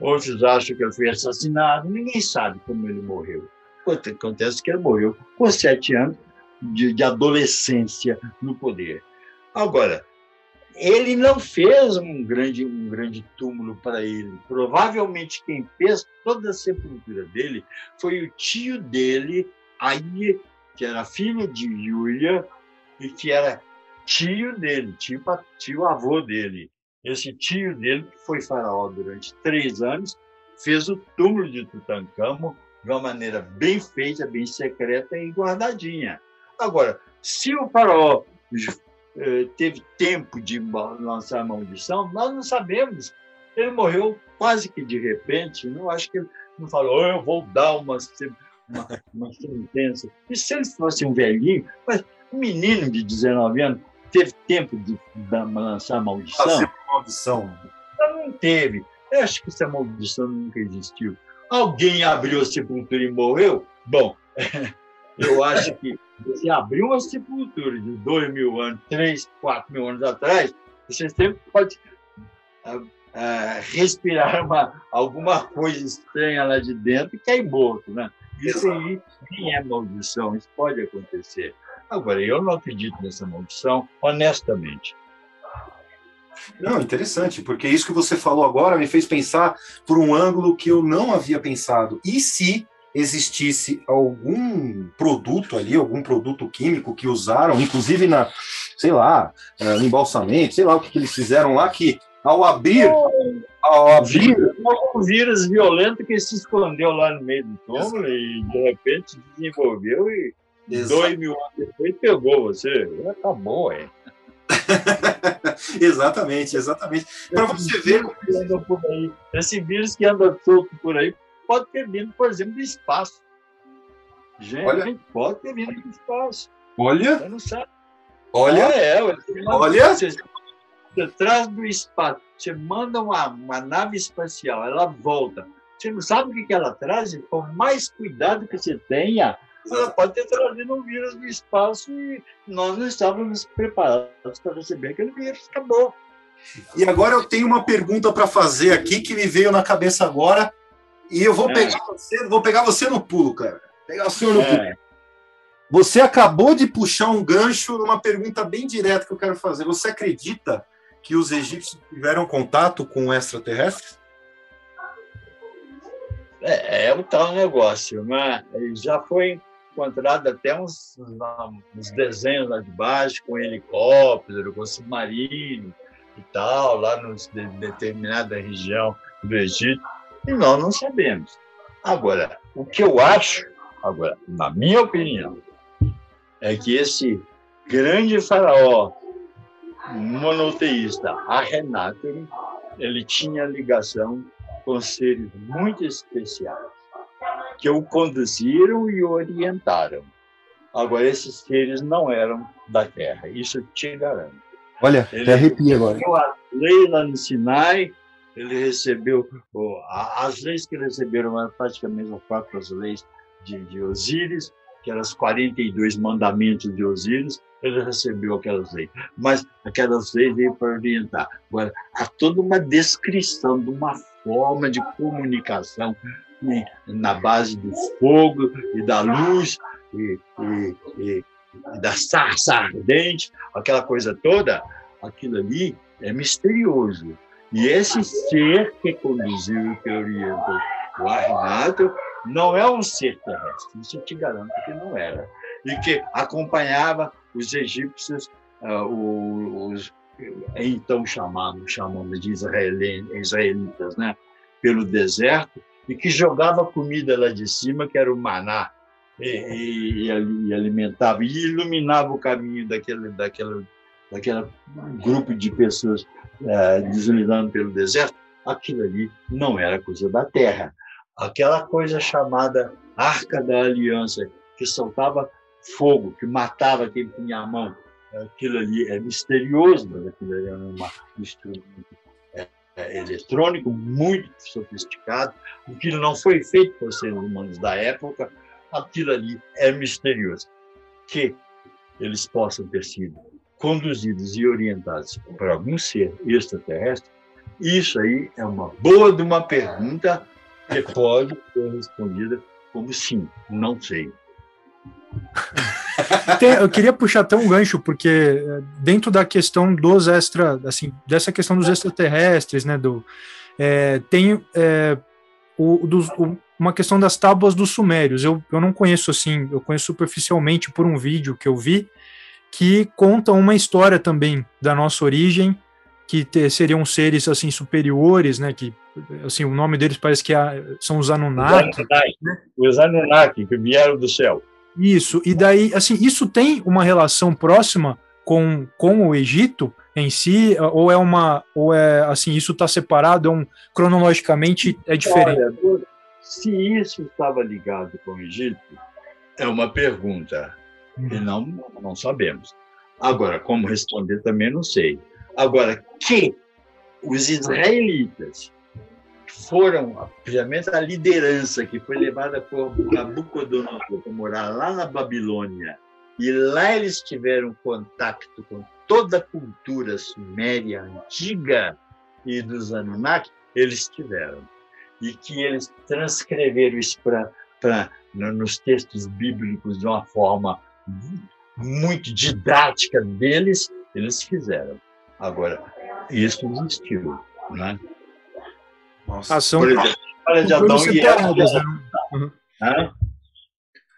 Outros acham que ele foi assassinado. Ninguém sabe como ele morreu. Acontece que ele morreu com sete anos de, de adolescência no poder. Agora, ele não fez um grande, um grande túmulo para ele. Provavelmente quem fez toda a sepultura dele foi o tio dele, aí, que era filho de Júlia e que era tio dele, tio, tio avô dele. Esse tio dele, que foi faraó durante três anos, fez o túmulo de Tutankhamon de uma maneira bem feita, bem secreta e guardadinha. Agora, se o faraó eh, teve tempo de lançar a maldição, nós não sabemos. Ele morreu quase que de repente. Não acho que ele não falou, oh, eu vou dar uma, uma, uma sentença. E se ele fosse um velhinho, mas um menino de 19 anos, teve tempo de lançar maldição? Fazer maldição. Não teve. Eu acho que essa maldição nunca existiu. Alguém abriu a sepultura e morreu? Bom, eu acho que você abriu uma sepultura de dois mil anos, três, quatro mil anos atrás, você sempre pode uh, uh, respirar uma, alguma coisa estranha lá de dentro e cair morto, né? Isso aí nem é maldição, isso pode acontecer. Agora, eu não acredito nessa maldição, honestamente. Não, interessante, porque isso que você falou agora me fez pensar por um ângulo que eu não havia pensado. E se existisse algum produto ali, algum produto químico que usaram, inclusive na, sei lá, eh, no embalsamento, sei lá o que, que eles fizeram lá, que ao abrir. Ao abrir. Um vírus violento que se escondeu lá no meio do túmulo e de repente desenvolveu e Exato. dois mil anos depois pegou você. Acabou, é. exatamente, exatamente. Para você ver. Esse vírus que anda solto por aí pode ter vindo, por exemplo, do espaço. Gente, Olha. pode ter vindo do espaço. Olha. Você não sabe. Olha. Ah, é, Olha. Você, você traz do espaço, você manda uma, uma nave espacial, ela volta. Você não sabe o que, que ela traz? Por mais cuidado que você tenha, pode ter trazido um vírus do espaço e nós não estávamos preparados para receber aquele vírus. Acabou. E agora eu tenho uma pergunta para fazer aqui que me veio na cabeça agora e eu vou é. pegar você, vou pegar você no pulo, cara. Pegar o senhor no é. pulo. Você acabou de puxar um gancho numa pergunta bem direta que eu quero fazer. Você acredita que os egípcios tiveram contato com extraterrestres? É, é o tal negócio, né? Já foi encontrado até uns, uns desenhos lá de baixo com helicóptero, com submarino e tal, lá em de, determinada região do Egito e nós não sabemos. Agora, o que eu acho, agora, na minha opinião, é que esse grande faraó monoteísta, Arenato, ele tinha ligação com seres muito especiais que o conduziram e orientaram. Agora, esses seres não eram da Terra, isso te garanto. Olha, ele até arrepia agora. A lei lá no Sinai, ele recebeu as leis que ele recebeu eram praticamente as próprias leis de, de Osíris, que eram os 42 mandamentos de Osíris, ele recebeu aquelas leis. Mas aquelas leis veio para orientar. Agora, há toda uma descrição de uma forma de comunicação né, na base do fogo e da luz e, e, e, e da sarça ardente, aquela coisa toda, aquilo ali é misterioso. E esse ser que conduziu e que orientou o Arnato não é um ser terrestre, isso eu te garanto que não era. E que acompanhava os egípcios, uh, os, então chamados, chamando de israelitas, né? pelo deserto, e que jogava comida lá de cima, que era o maná, e, e, e alimentava, e iluminava o caminho daquele, daquele, daquele grupo de pessoas é, pelo deserto, aquilo ali não era coisa da terra. Aquela coisa chamada Arca da Aliança, que soltava fogo, que matava quem tinha a mão, aquilo ali é misterioso, mas aquilo ali é um é, é, eletrônico muito sofisticado, aquilo não foi feito por seres humanos da época, aquilo ali é misterioso. Que eles possam ter sido conduzidos e orientados por algum ser extraterrestre, isso aí é uma boa de uma pergunta que pode ser respondida como sim, não sei. Tem, eu queria puxar até um gancho, porque eh, dentro da questão dos extra, assim, dessa questão dos extraterrestres, né, do, é, tem é, o, o, uma questão das tábuas dos sumérios. Eu, eu não conheço assim, eu conheço superficialmente por um vídeo que eu vi, que contam uma história também da nossa origem, que te, seriam seres assim superiores, né? Que assim o nome deles parece que é, são os Anunnaki. Né? Os Anunnaki que vieram do céu. Isso. E daí, assim, isso tem uma relação próxima com, com o Egito em si, ou é uma, ou é assim, isso está separado, é um cronologicamente é diferente. Olha, se isso estava ligado com o Egito, é uma pergunta. E não, não sabemos. Agora, como responder também não sei. Agora, que os israelitas foram, principalmente a liderança que foi levada por Nabucodonosor para morar lá na Babilônia, e lá eles tiveram contato com toda a cultura suméria antiga e dos Anunnaki, eles tiveram. E que eles transcreveram isso para nos textos bíblicos de uma forma muito didática deles, eles fizeram. Agora, isso existiu, né? Nossa, são, exemplo, de Adão e Eva. Né?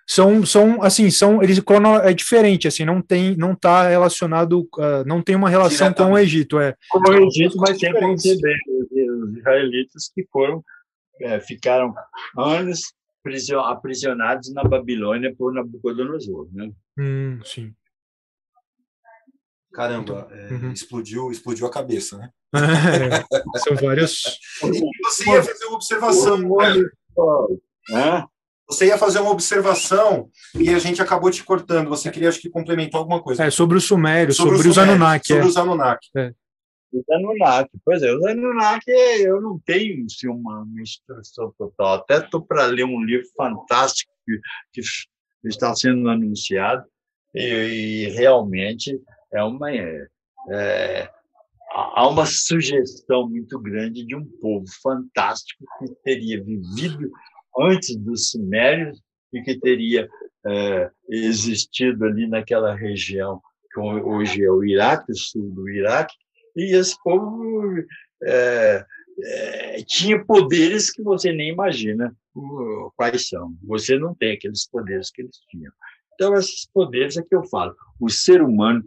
São, são, assim, são, eles é diferente, assim, não tem, não está relacionado, uh, não tem uma relação com o Egito, é. Com o Egito, mas tem que entender os israelitas que foram, é, ficaram anos aprisionados na Babilônia por Nabucodonosor, né? Hum, sim. Caramba, é, uhum. explodiu, explodiu a cabeça, né? É, são vários. você ia fazer uma observação. Né? Você ia fazer uma observação e a gente acabou te cortando. Você queria, acho que, complementar alguma coisa. É, sobre os Sumérios, sobre, sobre os, Anunnaki. Sobre é. os Anunnaki. É. Os Anunnaki, pois é, os Anunnaki eu não tenho assim, uma, uma instrução total. Até estou para ler um livro fantástico que, que está sendo anunciado e, e realmente é uma é, é, há uma sugestão muito grande de um povo fantástico que teria vivido antes dos sumérios e que teria é, existido ali naquela região que hoje é o Iraque, o sul do Iraque, e esse povo é, é, tinha poderes que você nem imagina quais são. Você não tem aqueles poderes que eles tinham. Então, esses poderes é que eu falo. O ser humano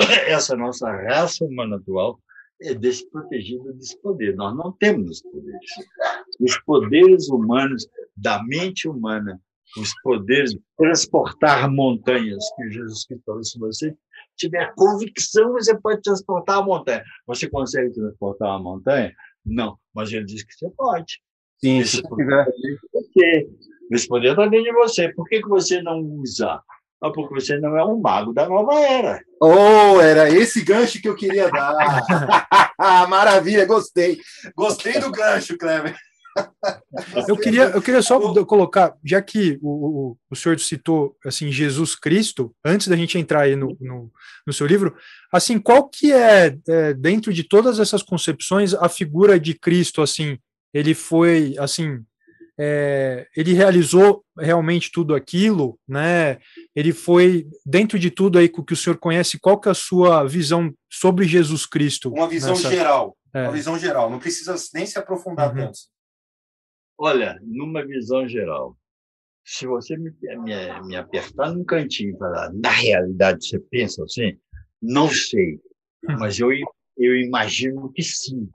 essa nossa raça humana atual é desprotegida desse poder. Nós não temos os poderes. Os poderes humanos da mente humana, os poderes de transportar montanhas, que Jesus Cristo falou, se você tiver convicção, você pode transportar a montanha. Você consegue transportar uma montanha? Não, mas ele diz que você pode. Sim, esse se poder, você. Esse poder está dentro de você. Por que, que você não usa? Ah, porque você não é um mago da nova era. Oh, era esse gancho que eu queria dar. Maravilha, gostei. Gostei do gancho, Cleber. Eu queria, eu queria só colocar, já que o, o, o senhor citou assim Jesus Cristo, antes da gente entrar aí no, no, no seu livro, assim, qual que é, é, dentro de todas essas concepções a figura de Cristo, assim, ele foi, assim, é, ele realizou realmente tudo aquilo, né? Ele foi dentro de tudo aí que o senhor conhece. Qual que é a sua visão sobre Jesus Cristo? Uma visão nessa... geral, é. uma visão geral. Não precisa nem se aprofundar uhum. tanto. Olha, numa visão geral, se você me, me, me apertar num cantinho para na realidade você pensa assim, não sei, hum. mas eu eu imagino que sim.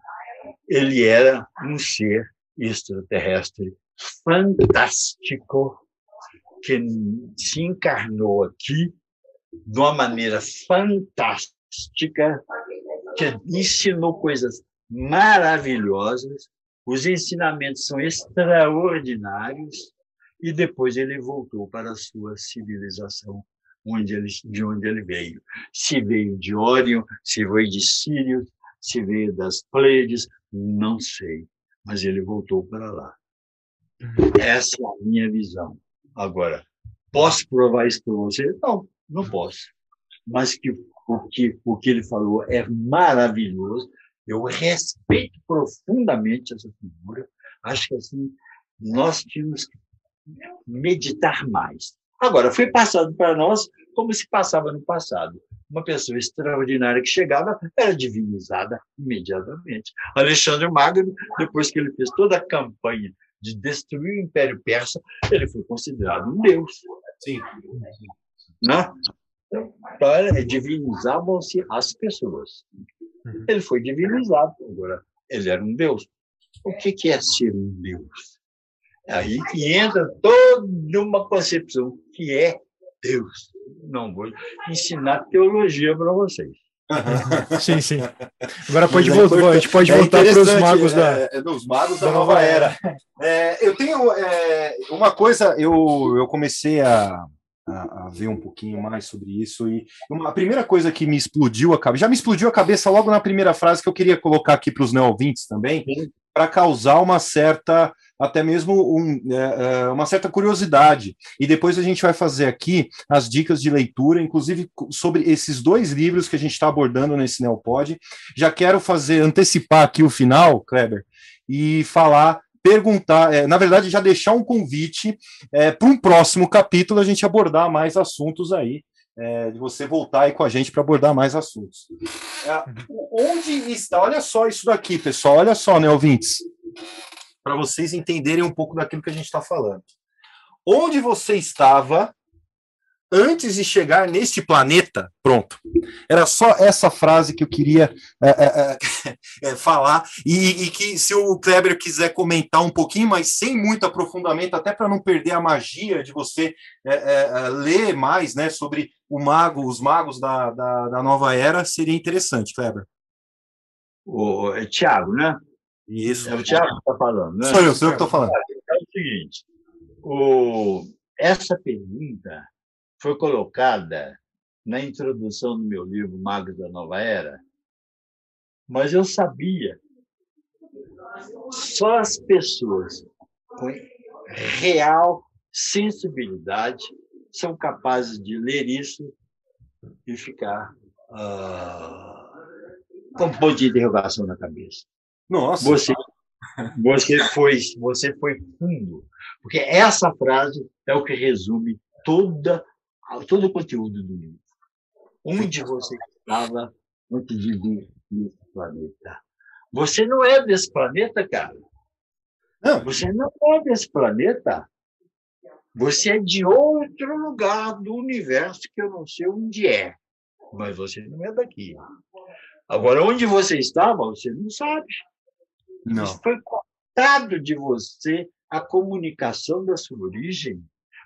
Ele era um ser extraterrestre fantástico que se encarnou aqui de uma maneira fantástica, que ensinou coisas maravilhosas, os ensinamentos são extraordinários, e depois ele voltou para a sua civilização, onde ele, de onde ele veio. Se veio de Órion, se veio de Sírios, se veio das Pleiades, não sei, mas ele voltou para lá. Essa é a minha visão. Agora, posso provar isso para você? Não, não posso. Mas que, o, que, o que ele falou é maravilhoso. Eu respeito profundamente essa figura. Acho que assim, nós tínhamos que meditar mais. Agora, foi passado para nós como se passava no passado. Uma pessoa extraordinária que chegava era divinizada imediatamente. Alexandre Magno, depois que ele fez toda a campanha de destruir o Império Persa, ele foi considerado um deus. Sim. Né? Então, é, divinizavam-se as pessoas. Uhum. Ele foi divinizado, agora ele era um deus. O que, que é ser um deus? É aí que entra toda uma concepção que é Deus. Não vou ensinar teologia para vocês. Sim, sim. Agora pode voltar, a gente pode é voltar para os magos é, da, é, dos magos da, da nova era. É, eu tenho é, uma coisa, eu, eu comecei a, a, a, ver um pouquinho mais sobre isso e uma, a primeira coisa que me explodiu a cabeça, já me explodiu a cabeça logo na primeira frase que eu queria colocar aqui para os neovintes também, para causar uma certa até mesmo um, é, uma certa curiosidade. E depois a gente vai fazer aqui as dicas de leitura, inclusive sobre esses dois livros que a gente está abordando nesse Neopod. Já quero fazer, antecipar aqui o final, Kleber, e falar perguntar, é, na verdade, já deixar um convite é, para um próximo capítulo a gente abordar mais assuntos aí, é, de você voltar aí com a gente para abordar mais assuntos. Onde está? Olha só isso daqui, pessoal, olha só, né, ouvintes? Para vocês entenderem um pouco daquilo que a gente está falando. Onde você estava antes de chegar neste planeta, pronto. Era só essa frase que eu queria é, é, é, é, falar, e, e, que se o Kleber quiser comentar um pouquinho, mas sem muito aprofundamento, até para não perder a magia de você é, é, ler mais né, sobre o mago, os magos da, da, da nova era, seria interessante, Kleber. O, Tiago, né? Isso. É o Tiago que está falando, né? Sou eu, sou eu que estou falando. É o seguinte, o, essa pergunta foi colocada na introdução do meu livro Magos da Nova Era, mas eu sabia só as pessoas com real sensibilidade são capazes de ler isso e ficar uh, com um ponto de interrogação na cabeça. Nossa! Você, você, foi, você foi fundo, porque essa frase é o que resume toda todo o conteúdo do livro. Onde você estava antes de vir nesse planeta? Você não é desse planeta, cara. Não. Você não é desse planeta. Você é de outro lugar do universo que eu não sei onde é. Mas você não é daqui. Agora, onde você estava, você não sabe. Não. Isso foi cortado de você a comunicação da sua origem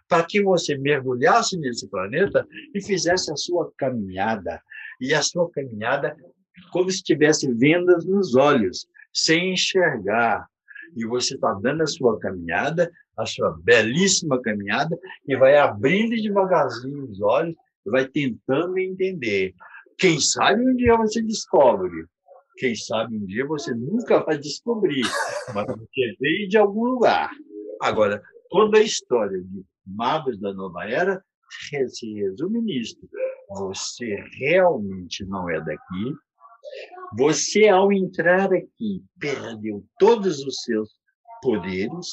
para que você mergulhasse nesse planeta e fizesse a sua caminhada. E a sua caminhada como se tivesse vendas nos olhos, sem enxergar. E você está dando a sua caminhada, a sua belíssima caminhada, e vai abrindo devagarzinho os olhos, vai tentando entender. Quem sabe um dia você descobre. Quem sabe um dia você nunca vai descobrir, mas você veio de algum lugar. Agora, toda a história de magos da nova era se resume nisto. Você realmente não é daqui. Você, ao entrar aqui, perdeu todos os seus poderes,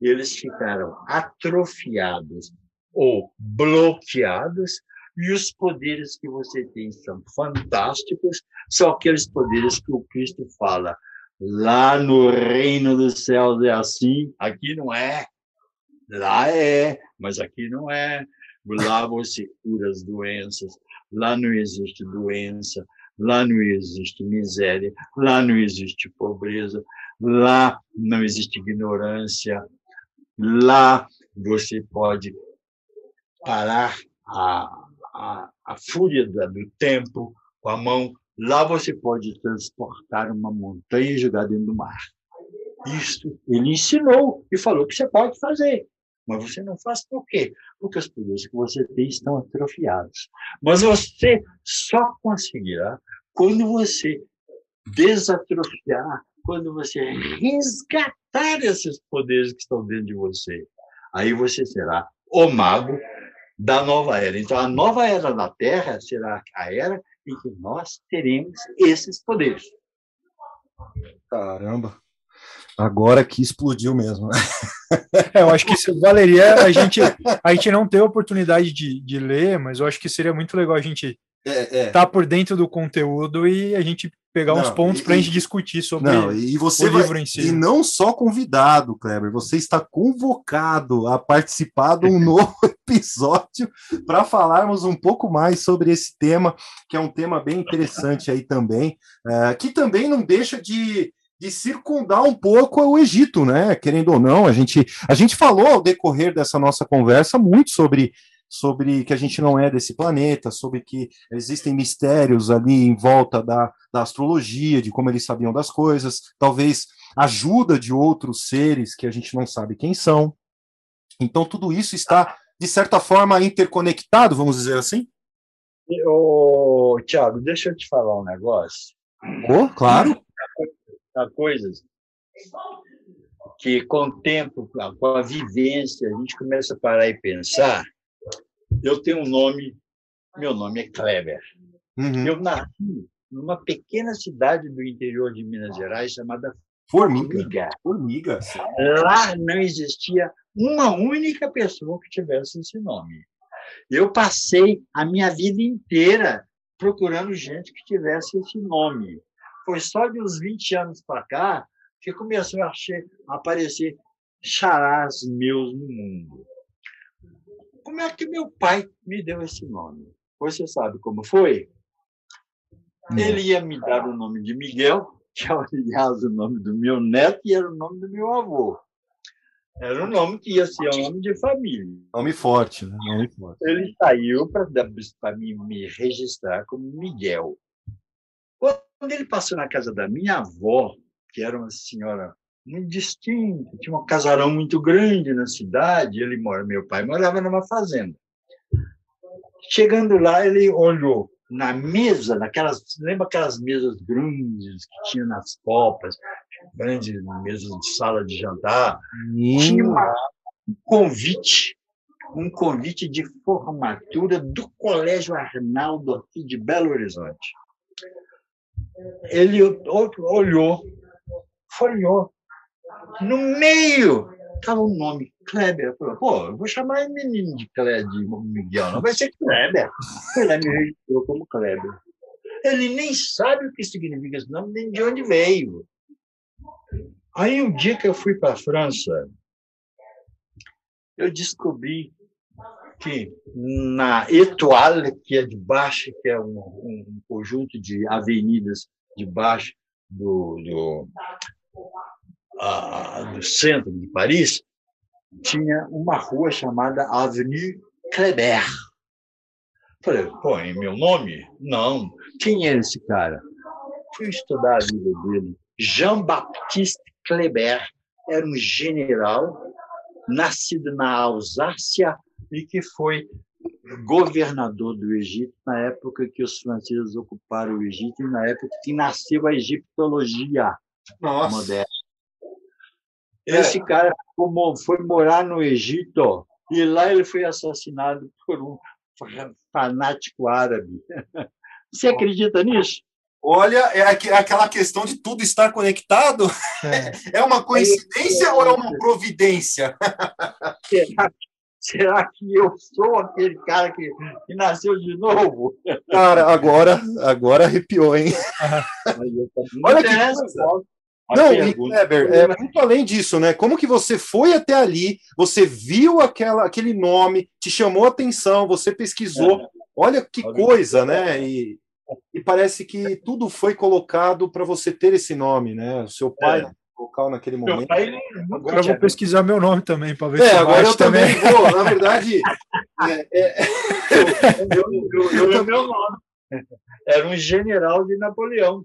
eles ficaram atrofiados ou bloqueados, e os poderes que você tem são fantásticos, são aqueles poderes que o Cristo fala. Lá no reino dos céus é assim, aqui não é. Lá é, mas aqui não é. Lá você cura as doenças, lá não existe doença, lá não existe miséria, lá não existe pobreza, lá não existe ignorância, lá você pode parar a, a, a fúria do tempo com a mão, lá você pode transportar uma montanha e jogar dentro do mar. Isso ele ensinou e falou que você pode fazer. Mas você não faz por quê? Porque os poderes que você tem estão atrofiados. Mas você só conseguirá quando você desatrofiar, quando você resgatar esses poderes que estão dentro de você. Aí você será o mago da nova era. Então, a nova era da Terra será a era em que nós teremos esses poderes. Caramba! Agora que explodiu mesmo. É, eu acho que isso valeria a gente, a gente não ter oportunidade de, de ler, mas eu acho que seria muito legal a gente é, é. tá por dentro do conteúdo e a gente pegar não, uns pontos para a gente discutir sobre não, e você o livro vai, em si. E não só convidado, Kleber, você está convocado a participar de um novo episódio para falarmos um pouco mais sobre esse tema, que é um tema bem interessante aí também, é, que também não deixa de de circundar um pouco o Egito, né? Querendo ou não, a gente, a gente falou ao decorrer dessa nossa conversa muito sobre, sobre que a gente não é desse planeta, sobre que existem mistérios ali em volta da, da astrologia, de como eles sabiam das coisas, talvez ajuda de outros seres que a gente não sabe quem são. Então, tudo isso está, de certa forma, interconectado, vamos dizer assim? Ô, Tiago, deixa eu te falar um negócio. Oh, claro a coisas que com o tempo, com a vivência, a gente começa a parar e pensar. Eu tenho um nome, meu nome é Kleber. Uhum. Eu nasci numa pequena cidade do interior de Minas Gerais chamada Formiga. Formiga. Lá não existia uma única pessoa que tivesse esse nome. Eu passei a minha vida inteira procurando gente que tivesse esse nome. Foi só de uns 20 anos para cá que começou a aparecer charás meus no mundo. Como é que meu pai me deu esse nome? Você sabe como foi? Ele ia me dar o nome de Miguel, que é, aliás, o nome do meu neto e era o nome do meu avô. Era um nome que ia ser um nome de família. Nome forte, né? Nome forte. Ele saiu para me, me registrar como Miguel. Quando ele passou na casa da minha avó, que era uma senhora muito distinta, tinha um casarão muito grande na cidade, ele mora, meu pai morava numa fazenda. Chegando lá, ele olhou na mesa, naquelas, lembra aquelas mesas grandes que tinha nas copas, grandes mesas de sala de jantar, hum. tinha uma, um convite, um convite de formatura do Colégio Arnaldo aqui de Belo Horizonte. Ele olhou, folheou, no meio estava o nome Kleber. Falou, pô, eu vou chamar o menino de Kleber, de Miguel, não vai ser Kleber. Ele me registrou como Kleber. Ele nem sabe o que significa esse nome, nem de onde veio. Aí, um dia que eu fui para a França, eu descobri que na Etoile, que é de baixo, que é um, um conjunto de avenidas de baixo do, do, do centro de Paris, tinha uma rua chamada Avenue Kleber. Falei, pô, em meu nome? Não. Quem é esse cara? Fui estudar a vida dele. Jean-Baptiste Kleber era um general nascido na Alsácia e que foi governador do Egito na época que os franceses ocuparam o Egito e na época que nasceu a egiptologia Nossa. moderna. Esse é. cara foi morar no Egito e lá ele foi assassinado por um fanático árabe. Você acredita nisso? Olha, é aquela questão de tudo estar conectado. É, é uma coincidência é, ou é uma providência? Será, será, que eu sou aquele cara que, que nasceu de novo? Cara, agora, agora arrepiou, hein? Olha que coisa. Não, e Kleber, é muito além disso, né? Como que você foi até ali, você viu aquela, aquele nome, te chamou a atenção, você pesquisou. É. Olha que coisa, né? E, e parece que tudo foi colocado para você ter esse nome, né? O seu pai é. local naquele momento. Pai, agora eu vou pesquisar meu nome também para ver é, se agora eu também vou. Na verdade, é, é, eu, eu, eu, eu, meu nome. Era um general de Napoleão.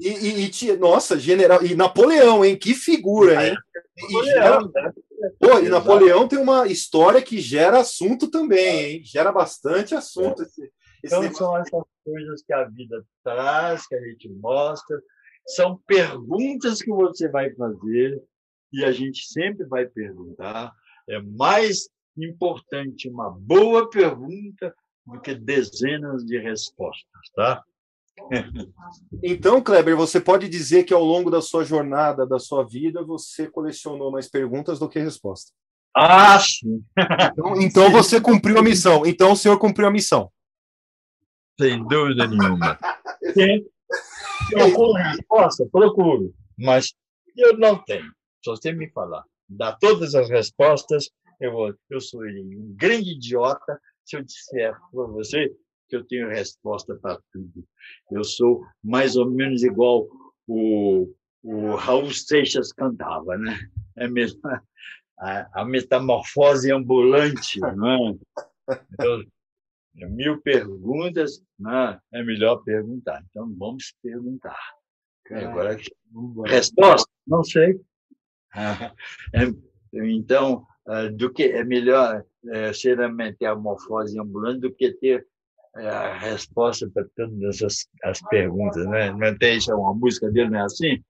E, e, e, nossa, general. E Napoleão, hein? Que figura, hein? E, gera, né? pô, e Napoleão tem uma história que gera assunto também, hein? Gera bastante assunto. Esse, esse então, são essas coisas que a vida traz, que a gente mostra. São perguntas que você vai fazer e a gente sempre vai perguntar. É mais importante uma boa pergunta do que dezenas de respostas, tá? Então, Kleber, você pode dizer que ao longo da sua jornada, da sua vida, você colecionou mais perguntas do que respostas. Ah, sim. Então, então você cumpriu a missão. Então o senhor cumpriu a missão. Sem dúvida nenhuma. Sim. Procuro resposta, procuro, mas eu não tenho. Se você me falar, dá todas as respostas, eu, vou, eu sou um grande idiota se eu disser para você que eu tenho resposta para tudo. Eu sou mais ou menos igual o, o Raul Seixas cantava, né? É mesmo a, a metamorfose ambulante, não é? Eu, mil perguntas, não, é melhor perguntar. Então vamos perguntar. Agora, resposta? Não sei. É, então, ah, do que é melhor é, ser a metamorfose ambulante do que ter é a resposta para todas essas as perguntas, né? Não tem isso, uma música dele não é assim?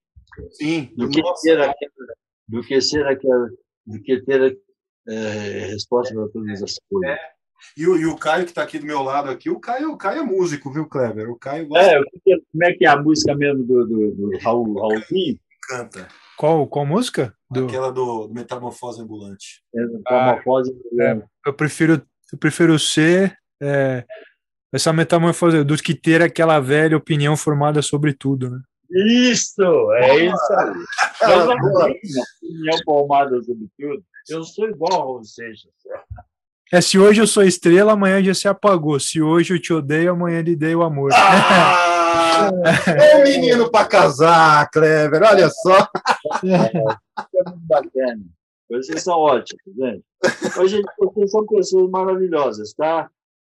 Sim. Do que ter aquela, do que ser aquela, do que ter é, resposta para todas as coisas. É. E o, e o Caio, que está aqui do meu lado aqui, o Caio, o Caio é músico, viu, Kleber? O Caio gosta... É, como é que é a música mesmo do, do, do Raul, Raulzinho? Canta. Qual, qual música? Do... Aquela do, do Metamorfose Ambulante. É, metamorfose ah, é, eu prefiro eu prefiro ser é, essa metamorfose do que ter aquela velha opinião formada sobre tudo, né? Isso, é isso aí. Eu não tenho opinião formada sobre tudo. Eu sou igual a vocês. É, se hoje eu sou estrela, amanhã já se apagou. Se hoje eu te odeio, amanhã lhe dei o amor. Ah, é menino para casar, Clever, olha só. É, é muito bacana. Vocês são ótimos, gente. Hoje vocês são pessoas maravilhosas, tá?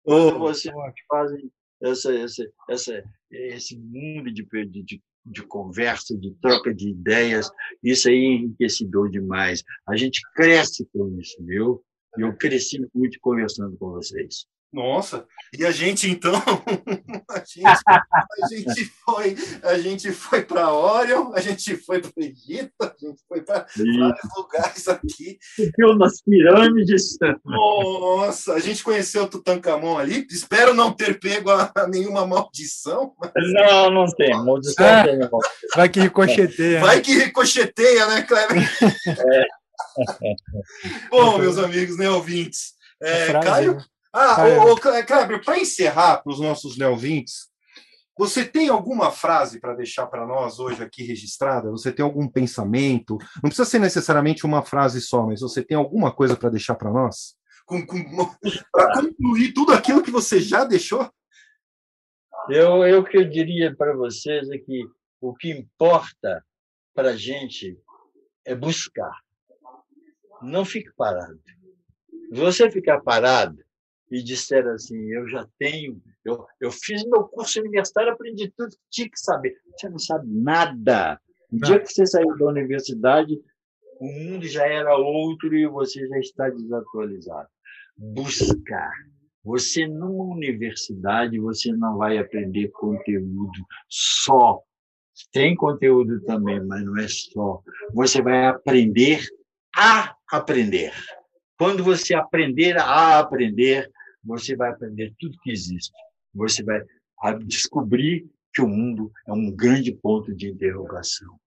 Quando vocês fazem essa, essa, essa, esse mundo de, de, de conversa, de troca de ideias, isso aí é enriquecedor demais. A gente cresce com isso, viu? Eu cresci muito conversando com vocês. Nossa, e a gente então, a gente, a gente foi, a gente foi para Orion, a gente foi para o Egito, a gente foi para vários lugares aqui. Viu nas pirâmides. Nossa, a gente conheceu o Tutankhamon ali. Espero não ter pego a, a nenhuma maldição. Mas... Não, não tem. Maldição é, tem. Vai que ricocheteia. Vai né? que ricocheteia, né, Kleber? É. Bom, meus amigos, né, ouvintes? É, Caio, Ah, ô, ô, Kleber, para encerrar para os nossos neovintes, você tem alguma frase para deixar para nós hoje aqui registrada? Você tem algum pensamento? Não precisa ser necessariamente uma frase só, mas você tem alguma coisa para deixar para nós? Para concluir tudo aquilo que você já deixou? Eu, eu que eu diria para vocês é que o que importa para a gente é buscar. Não fique parado. Você ficar parado, e disser assim: eu já tenho, eu, eu fiz meu curso universitário, aprendi tudo que tinha que saber. Você não sabe nada. No dia que você saiu da universidade, o mundo já era outro e você já está desatualizado. Buscar. Você numa universidade, você não vai aprender conteúdo só. Tem conteúdo também, mas não é só. Você vai aprender a aprender. Quando você aprender a aprender, você vai aprender tudo que existe. Você vai descobrir que o mundo é um grande ponto de interrogação.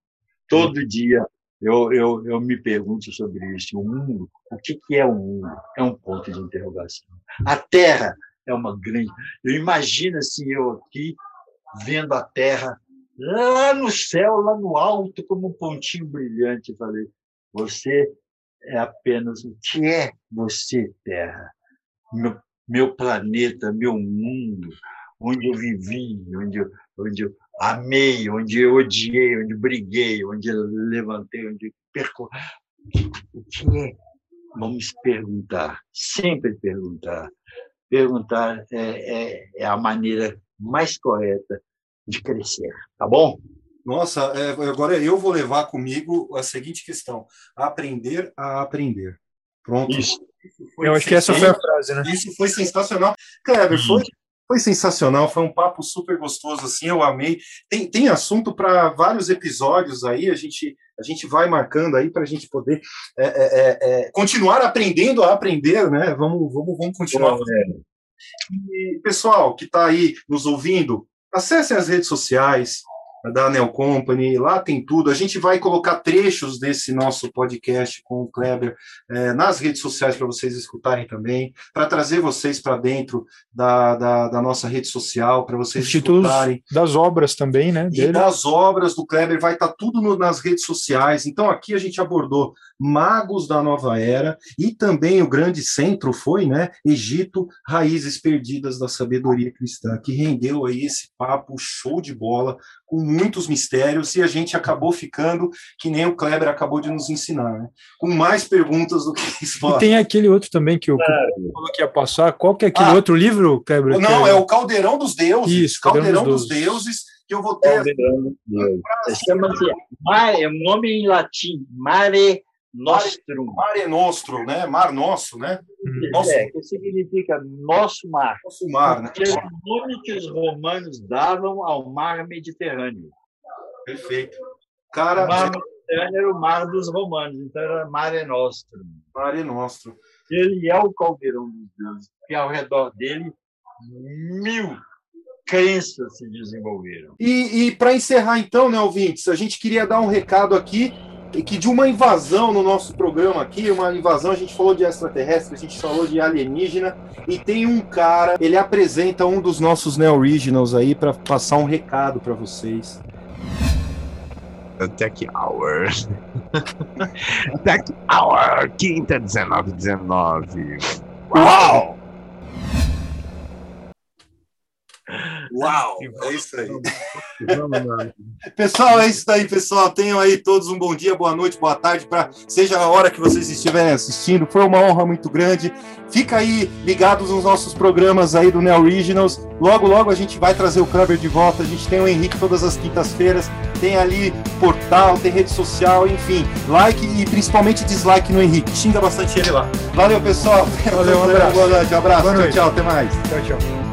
Todo dia eu, eu, eu me pergunto sobre isso. O mundo, o que, que é o mundo? É um ponto de interrogação. A Terra é uma grande. Eu imagino assim, eu aqui, vendo a Terra lá no céu, lá no alto, como um pontinho brilhante. Eu falei, você é apenas o que é você, Terra? Meu meu planeta, meu mundo, onde eu vivi, onde eu, onde eu amei, onde eu odiei, onde eu briguei, onde eu levantei, onde eu percorri. O que é? Vamos perguntar, sempre perguntar. Perguntar é, é, é a maneira mais correta de crescer, tá bom? Nossa, é, agora eu vou levar comigo a seguinte questão: aprender a aprender. Pronto. Isso. Eu acho que essa foi a frase, né? Isso foi sensacional. Kleber, uhum. foi, foi sensacional, foi um papo super gostoso, assim, eu amei. Tem, tem assunto para vários episódios aí, a gente, a gente vai marcando aí para a gente poder é, é, é, é, continuar aprendendo a aprender, né? Vamos, vamos, vamos continuar. E, pessoal que está aí nos ouvindo, acessem as redes sociais, da Anel Company, lá tem tudo. A gente vai colocar trechos desse nosso podcast com o Kleber é, nas redes sociais para vocês escutarem também, para trazer vocês para dentro da, da, da, nossa rede social, para vocês Os títulos escutarem. das obras também, né? Dele. E das obras do Kleber, vai estar tá tudo no, nas redes sociais. Então aqui a gente abordou magos da nova era e também o grande centro foi, né? Egito, raízes perdidas da sabedoria cristã, que rendeu aí esse papo show de bola com muitos mistérios e a gente acabou ficando que nem o Kleber acabou de nos ensinar, né? com mais perguntas do que respostas. E tem aquele outro também que eu falou que ia passar. Qual que é aquele ah, outro livro, Kleber? Não, é... é... o Caldeirão dos Deuses. Isso, Caldeirão, Caldeirão dos, dos Deuses. que eu vou ter. Caldeirão dos Deuses. Chama-se, é um nome em latim, Mare Nostrum. Mare Nostrum, né? Mar Nosso, né? Uhum. Nosso. É, que significa nosso mar. Nosso mar, né? Que é o nome que os romanos davam ao mar Mediterrâneo. Perfeito. Cara, o mar Mediterrâneo era o mar dos romanos, então era Mare Nostrum. Mare Nostrum. Ele é o caldeirão dos deuses, porque ao redor dele mil crenças se desenvolveram. E, e para encerrar então, né, ouvintes, a gente queria dar um recado aqui que de uma invasão no nosso programa aqui, uma invasão, a gente falou de extraterrestre, a gente falou de alienígena, e tem um cara, ele apresenta um dos nossos Neo Originals aí para passar um recado para vocês. Tech Hour. Tech Hour, quinta, 19, 19. Uau! Uau! É isso aí. pessoal, é isso aí, pessoal. Tenham aí todos um bom dia, boa noite, boa tarde, para seja a hora que vocês estiverem assistindo. Foi uma honra muito grande. Fica aí ligados nos nossos programas aí do Neo Originals. Logo, logo a gente vai trazer o Kleber de volta. A gente tem o Henrique todas as quintas-feiras. Tem ali portal, tem rede social, enfim. Like e principalmente dislike no Henrique. Xinga bastante ele lá. Valeu, pessoal. Valeu, um abraço. Boa noite, um abraço. Tchau, tchau. Até mais. Tchau, tchau.